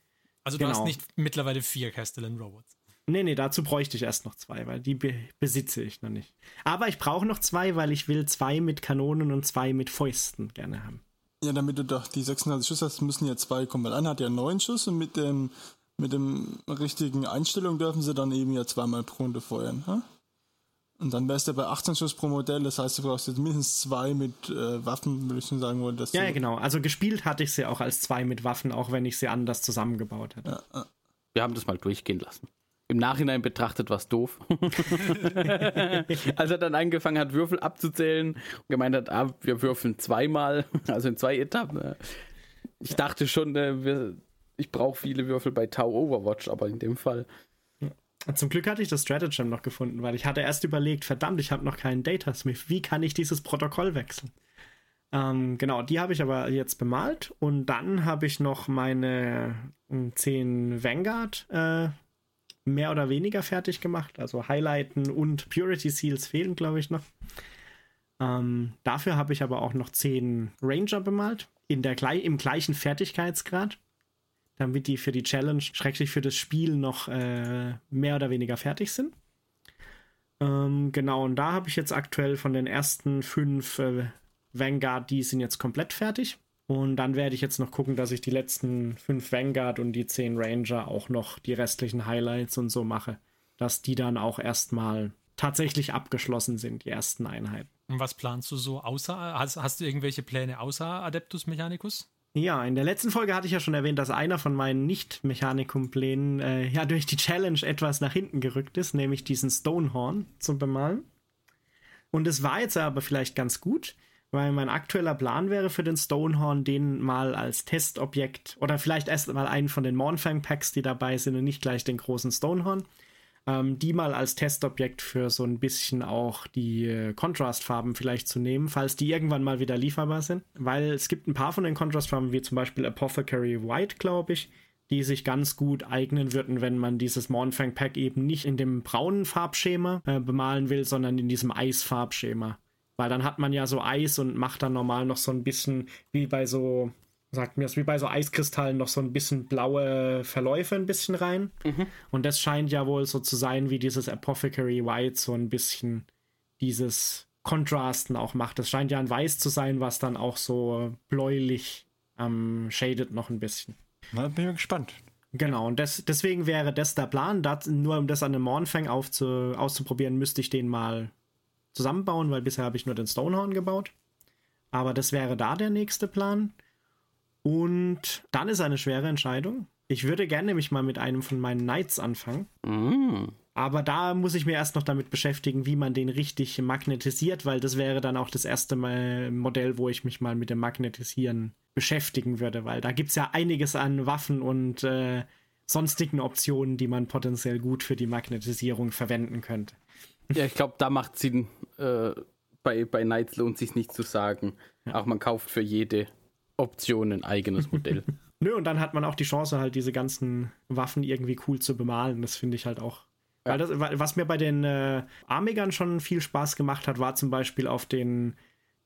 Also du Genau. hast nicht mittlerweile vier Castellan Robots. Nee, nee, dazu bräuchte ich erst noch zwei, weil die be besitze ich noch nicht. Aber ich brauche noch zwei, weil ich will zwei mit Kanonen und zwei mit Fäusten gerne haben. Ja, damit du doch die 36 Schuss hast, müssen ja zwei kommen, weil einer hat ja neun Schuss und mit dem, mit dem richtigen Einstellung dürfen sie dann eben ja zweimal pro Runde feuern. Ha? Und dann wärst du bei 18 Schuss pro Modell, das heißt, du brauchst jetzt mindestens zwei mit äh, Waffen, würde ich schon sagen wollen. Ja, ja, genau. Also gespielt hatte ich sie auch als zwei mit Waffen, auch wenn ich sie anders zusammengebaut hatte. Ja, ja. Wir haben das mal durchgehen lassen. Im Nachhinein betrachtet war es doof. Als er dann angefangen hat, Würfel abzuzählen und gemeint hat, ah, wir würfeln zweimal, also in zwei Etappen. Ich dachte schon, äh, wir, ich brauche viele Würfel bei Tau Overwatch, aber in dem Fall. Zum Glück hatte ich das Stratagem noch gefunden, weil ich hatte erst überlegt, verdammt, ich habe noch keinen Datasmith. Wie kann ich dieses Protokoll wechseln? Ähm, genau, die habe ich aber jetzt bemalt und dann habe ich noch meine 10 Vanguard äh, mehr oder weniger fertig gemacht. Also Highlighten und Purity Seals fehlen, glaube ich, noch. Ähm, dafür habe ich aber auch noch 10 Ranger bemalt, in der, im gleichen Fertigkeitsgrad, damit die für die Challenge, schrecklich für das Spiel, noch äh, mehr oder weniger fertig sind. Ähm, genau, und da habe ich jetzt aktuell von den ersten fünf äh, Vanguard, die sind jetzt komplett fertig. Und dann werde ich jetzt noch gucken, dass ich die letzten fünf Vanguard und die zehn Ranger auch noch die restlichen Highlights und so mache. Dass die dann auch erstmal tatsächlich abgeschlossen sind, die ersten Einheiten. Und was planst du so außer, hast, hast du irgendwelche Pläne außer Adeptus Mechanicus? Ja, in der letzten Folge hatte ich ja schon erwähnt, dass einer von meinen Nicht-Mechanikum-Plänen äh, ja durch die Challenge etwas nach hinten gerückt ist, nämlich diesen Stonehorn zu bemalen. Und es war jetzt aber vielleicht ganz gut, weil mein aktueller Plan wäre für den Stonehorn, den mal als Testobjekt oder vielleicht erst mal einen von den Mornfang Packs, die dabei sind und nicht gleich den großen Stonehorn, ähm, die mal als Testobjekt für so ein bisschen auch die äh, Contrastfarben vielleicht zu nehmen, falls die irgendwann mal wieder lieferbar sind. Weil es gibt ein paar von den Contrastfarben, wie zum Beispiel Apothecary White, glaube ich, die sich ganz gut eignen würden, wenn man dieses Mornfang Pack eben nicht in dem braunen Farbschema äh, bemalen will, sondern in diesem Eisfarbschema. Weil dann hat man ja so Eis und macht dann normal noch so ein bisschen wie bei so, sagt mir das, wie bei so Eiskristallen noch so ein bisschen blaue Verläufe ein bisschen rein. Mhm. Und das scheint ja wohl so zu sein, wie dieses Apothecary White so ein bisschen dieses Kontrasten auch macht. Das scheint ja ein Weiß zu sein, was dann auch so bläulich ähm, shaded noch ein bisschen. Na, bin ich gespannt. Genau, und das, deswegen wäre das der Plan. Das, nur um das an einem Mornfang auszuprobieren, müsste ich den mal zusammenbauen, weil bisher habe ich nur den Stonehorn gebaut. Aber das wäre da der nächste Plan. Und dann ist eine schwere Entscheidung. Ich würde gerne nämlich mal mit einem von meinen Knights anfangen. Mm. Aber da muss ich mir erst noch damit beschäftigen, wie man den richtig magnetisiert, weil das wäre dann auch das erste mal Modell, wo ich mich mal mit dem Magnetisieren beschäftigen würde, weil da gibt es ja einiges an Waffen und äh, sonstigen Optionen, die man potenziell gut für die Magnetisierung verwenden könnte. Ja, ich glaube, da macht Sinn. Äh, bei, bei Knights lohnt sich nicht zu sagen. Ja. Auch man kauft für jede Option ein eigenes Modell. Nö, und dann hat man auch die Chance, halt diese ganzen Waffen irgendwie cool zu bemalen. Das finde ich halt auch. Ja. Weil das, was mir bei den äh, Armigern schon viel Spaß gemacht hat, war zum Beispiel auf den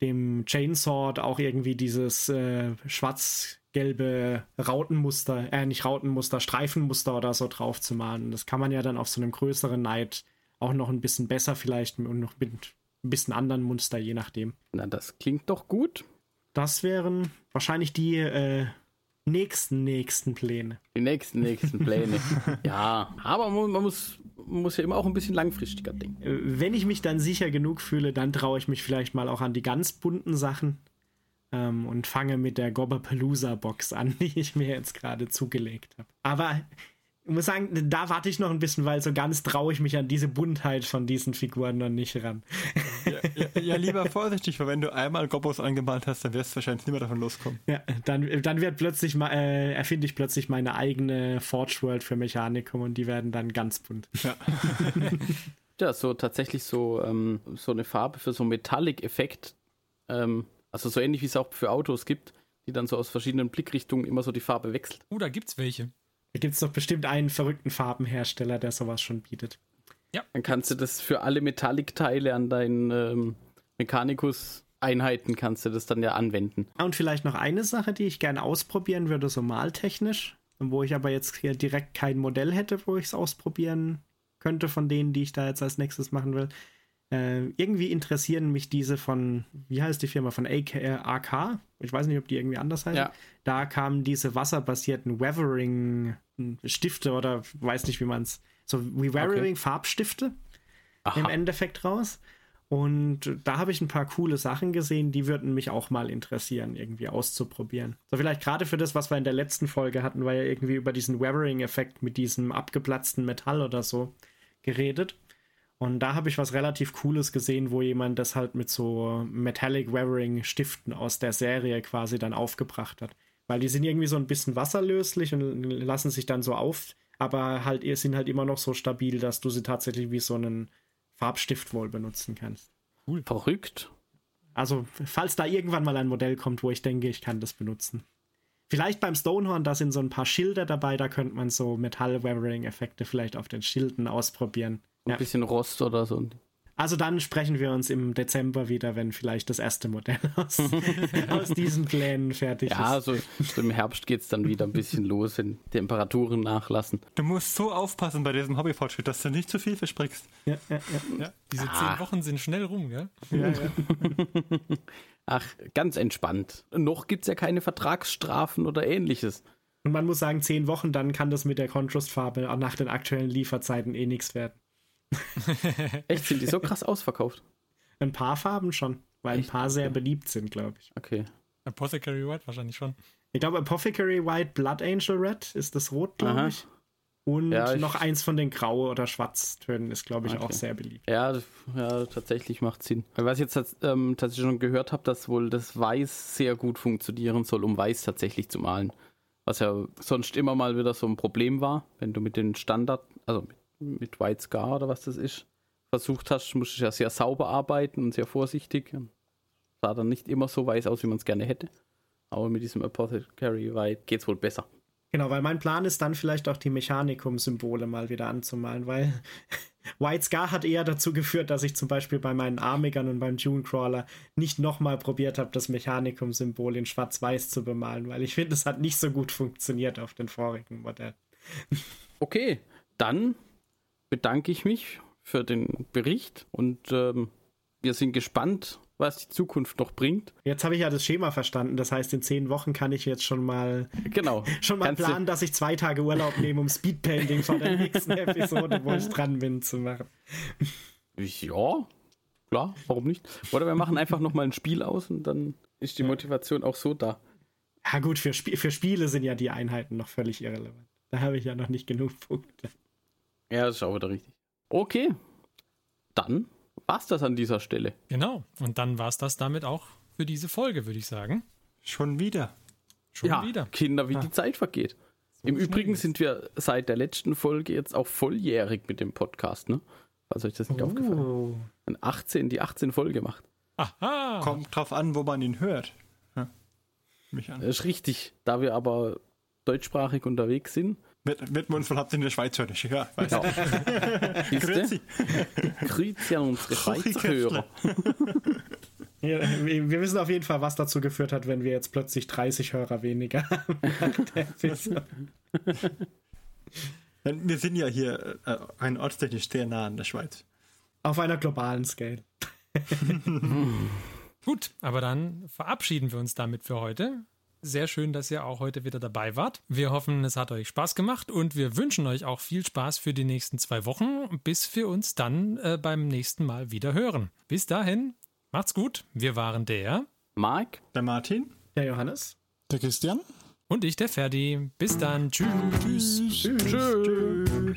dem Chainsword auch irgendwie dieses äh, schwarz-gelbe Rautenmuster, äh, nicht Rautenmuster, Streifenmuster oder so drauf zu malen. Das kann man ja dann auf so einem größeren Knight auch noch ein bisschen besser vielleicht und noch mit ein bisschen anderen Muster, je nachdem. Na, das klingt doch gut. Das wären wahrscheinlich die äh, nächsten, nächsten Pläne. Die nächsten, nächsten Pläne. ja, aber man, muss, man muss ja immer auch ein bisschen langfristiger denken. Äh, wenn ich mich dann sicher genug fühle, dann traue ich mich vielleicht mal auch an die ganz bunten Sachen ähm, und fange mit der Gobberpalooza Box an, die ich mir jetzt gerade zugelegt habe. Aber ich muss sagen, da warte ich noch ein bisschen, weil so ganz traue ich mich an diese Buntheit von diesen Figuren noch nicht ran. Ja, ja, ja lieber vorsichtig, weil wenn du einmal Gobos angemalt hast, dann wirst du wahrscheinlich nicht mehr davon loskommen. Ja, dann, dann wird plötzlich äh, erfinde ich plötzlich meine eigene Forge World für Mechanikum und die werden dann ganz bunt. Ja. ja, so tatsächlich so, ähm, so eine Farbe für so einen Metallic-Effekt. Ähm, also so ähnlich wie es auch für Autos gibt, die dann so aus verschiedenen Blickrichtungen immer so die Farbe wechselt. Oh, da gibt's welche. Da gibt es doch bestimmt einen verrückten Farbenhersteller, der sowas schon bietet. Ja. Dann kannst du das für alle Metallic-Teile an deinen ähm, Mechanicus-Einheiten kannst du das dann ja anwenden. Und vielleicht noch eine Sache, die ich gerne ausprobieren würde, so maltechnisch, wo ich aber jetzt hier direkt kein Modell hätte, wo ich es ausprobieren könnte von denen, die ich da jetzt als nächstes machen will. Äh, irgendwie interessieren mich diese von, wie heißt die Firma, von AK, äh, AK? Ich weiß nicht, ob die irgendwie anders heißt. Ja. Da kamen diese wasserbasierten Weathering-Stifte oder weiß nicht, wie man es, so wie Weathering-Farbstifte im Aha. Endeffekt raus. Und da habe ich ein paar coole Sachen gesehen, die würden mich auch mal interessieren, irgendwie auszuprobieren. So vielleicht gerade für das, was wir in der letzten Folge hatten, war ja irgendwie über diesen Weathering-Effekt mit diesem abgeplatzten Metall oder so geredet. Und da habe ich was relativ Cooles gesehen, wo jemand das halt mit so Metallic Weathering Stiften aus der Serie quasi dann aufgebracht hat. Weil die sind irgendwie so ein bisschen wasserlöslich und lassen sich dann so auf, aber halt sind halt immer noch so stabil, dass du sie tatsächlich wie so einen Farbstift wohl benutzen kannst. Verrückt. Also, falls da irgendwann mal ein Modell kommt, wo ich denke, ich kann das benutzen. Vielleicht beim Stonehorn, da sind so ein paar Schilder dabei, da könnte man so Metall-Weathering-Effekte vielleicht auf den Schilden ausprobieren. Ein Ja. bisschen Rost oder so. Also dann sprechen wir uns im Dezember wieder, wenn vielleicht das erste Modell aus, aus diesen Plänen fertig Ja, ist. so, so im Herbst geht es dann wieder ein bisschen los, wenn Temperaturen nachlassen. Du musst so aufpassen bei diesem Hobbyfortschritt, dass du nicht zu viel versprichst. Ja, ja, ja. Ja, diese Ah. zehn Wochen sind schnell rum, gell? Ja, ja. Ach, ganz entspannt. Noch gibt es ja keine Vertragsstrafen oder ähnliches. Und man muss sagen, zehn Wochen, dann kann das mit der Contrast-Farbe auch nach den aktuellen Lieferzeiten eh nichts werden. Echt, sind die so krass ausverkauft? Ein paar Farben schon, weil ein Echt? paar sehr beliebt sind, glaube ich. Okay. Apothecary White wahrscheinlich schon. Ich glaube, Apothecary White, Blood Angel Red ist das Rot, glaube ich. Und Ja, ich- noch eins von den Graue- oder Schwarztönen ist, glaube ich, Okay. auch sehr beliebt. Ja, ja tatsächlich macht Sinn. Weil Was ich jetzt ähm, tatsächlich schon gehört habe, dass wohl das Weiß sehr gut funktionieren soll, um Weiß tatsächlich zu malen. Was ja sonst immer mal wieder so ein Problem war, wenn du mit den Standard, also mit, mit White Scar oder was das ist, versucht hast, musst du ja sehr sauber arbeiten und sehr vorsichtig. Sah dann nicht immer so weiß aus, wie man es gerne hätte. Aber mit diesem Apothecary White geht es wohl besser. Genau, weil mein Plan ist dann vielleicht auch die Mechanikum-Symbole mal wieder anzumalen, weil White Scar hat eher dazu geführt, dass ich zum Beispiel bei meinen Armigern und beim June Crawler nicht nochmal probiert habe, das Mechanikum-Symbol in Schwarz-Weiß zu bemalen, weil ich finde, es hat nicht so gut funktioniert auf den vorigen Modellen. Okay, dann bedanke ich mich für den Bericht und ähm, wir sind gespannt, was die Zukunft noch bringt. Jetzt habe ich ja das Schema verstanden, das heißt, in zehn Wochen kann ich jetzt schon mal Genau. schon mal planen, dass ich zwei Tage Urlaub nehme, um Speedpainting vor der nächsten Episode, wo ich dran bin, zu machen. Ja, klar, warum nicht? Oder wir machen einfach nochmal ein Spiel aus und dann ist die Motivation auch so da. Ja gut, für, Sp für Spiele sind ja die Einheiten noch völlig irrelevant. Da habe ich ja noch nicht genug Punkte. Ja, das ist auch wieder richtig. Okay, dann war's das an dieser Stelle. Genau. Und dann war es das damit auch für diese Folge, würde ich sagen. Schon wieder. Schon ja, wieder. Kinder, wie die Zeit vergeht. Im schnell Übrigen geht's. sind wir seit der letzten Folge jetzt auch volljährig mit dem Podcast, ne? Falls euch das nicht aufgefallen Oh. ist. 18, die 18 voll gemacht. Aha. Kommt drauf an, wo man ihn hört. Ja. Mich an. Das ist richtig. Da wir aber deutschsprachig unterwegs sind, Wird, wird man uns wohl hauptsächlich in der Schweiz hören. Ja, weiß ja. Grüezi. Grüezi an unsere Kuchi Schweizer Hörer. Ja, wir wir wissen auf jeden Fall, was dazu geführt hat, wenn wir jetzt plötzlich 30 Hörer weniger haben. Wir sind ja hier äh, rein ortstechnisch sehr nah an der Schweiz. Auf einer globalen Scale. Gut, aber dann verabschieden wir uns damit für heute. Sehr schön, dass ihr auch heute wieder dabei wart. Wir hoffen, es hat euch Spaß gemacht und wir wünschen euch auch viel Spaß für die nächsten zwei Wochen, bis wir uns dann äh, beim nächsten Mal wieder hören. Bis dahin, macht's gut. Wir waren der Marc, Der Martin? Der Johannes? Der Christian? und ich, der Ferdi. Bis dann. Tschüss. tschüss.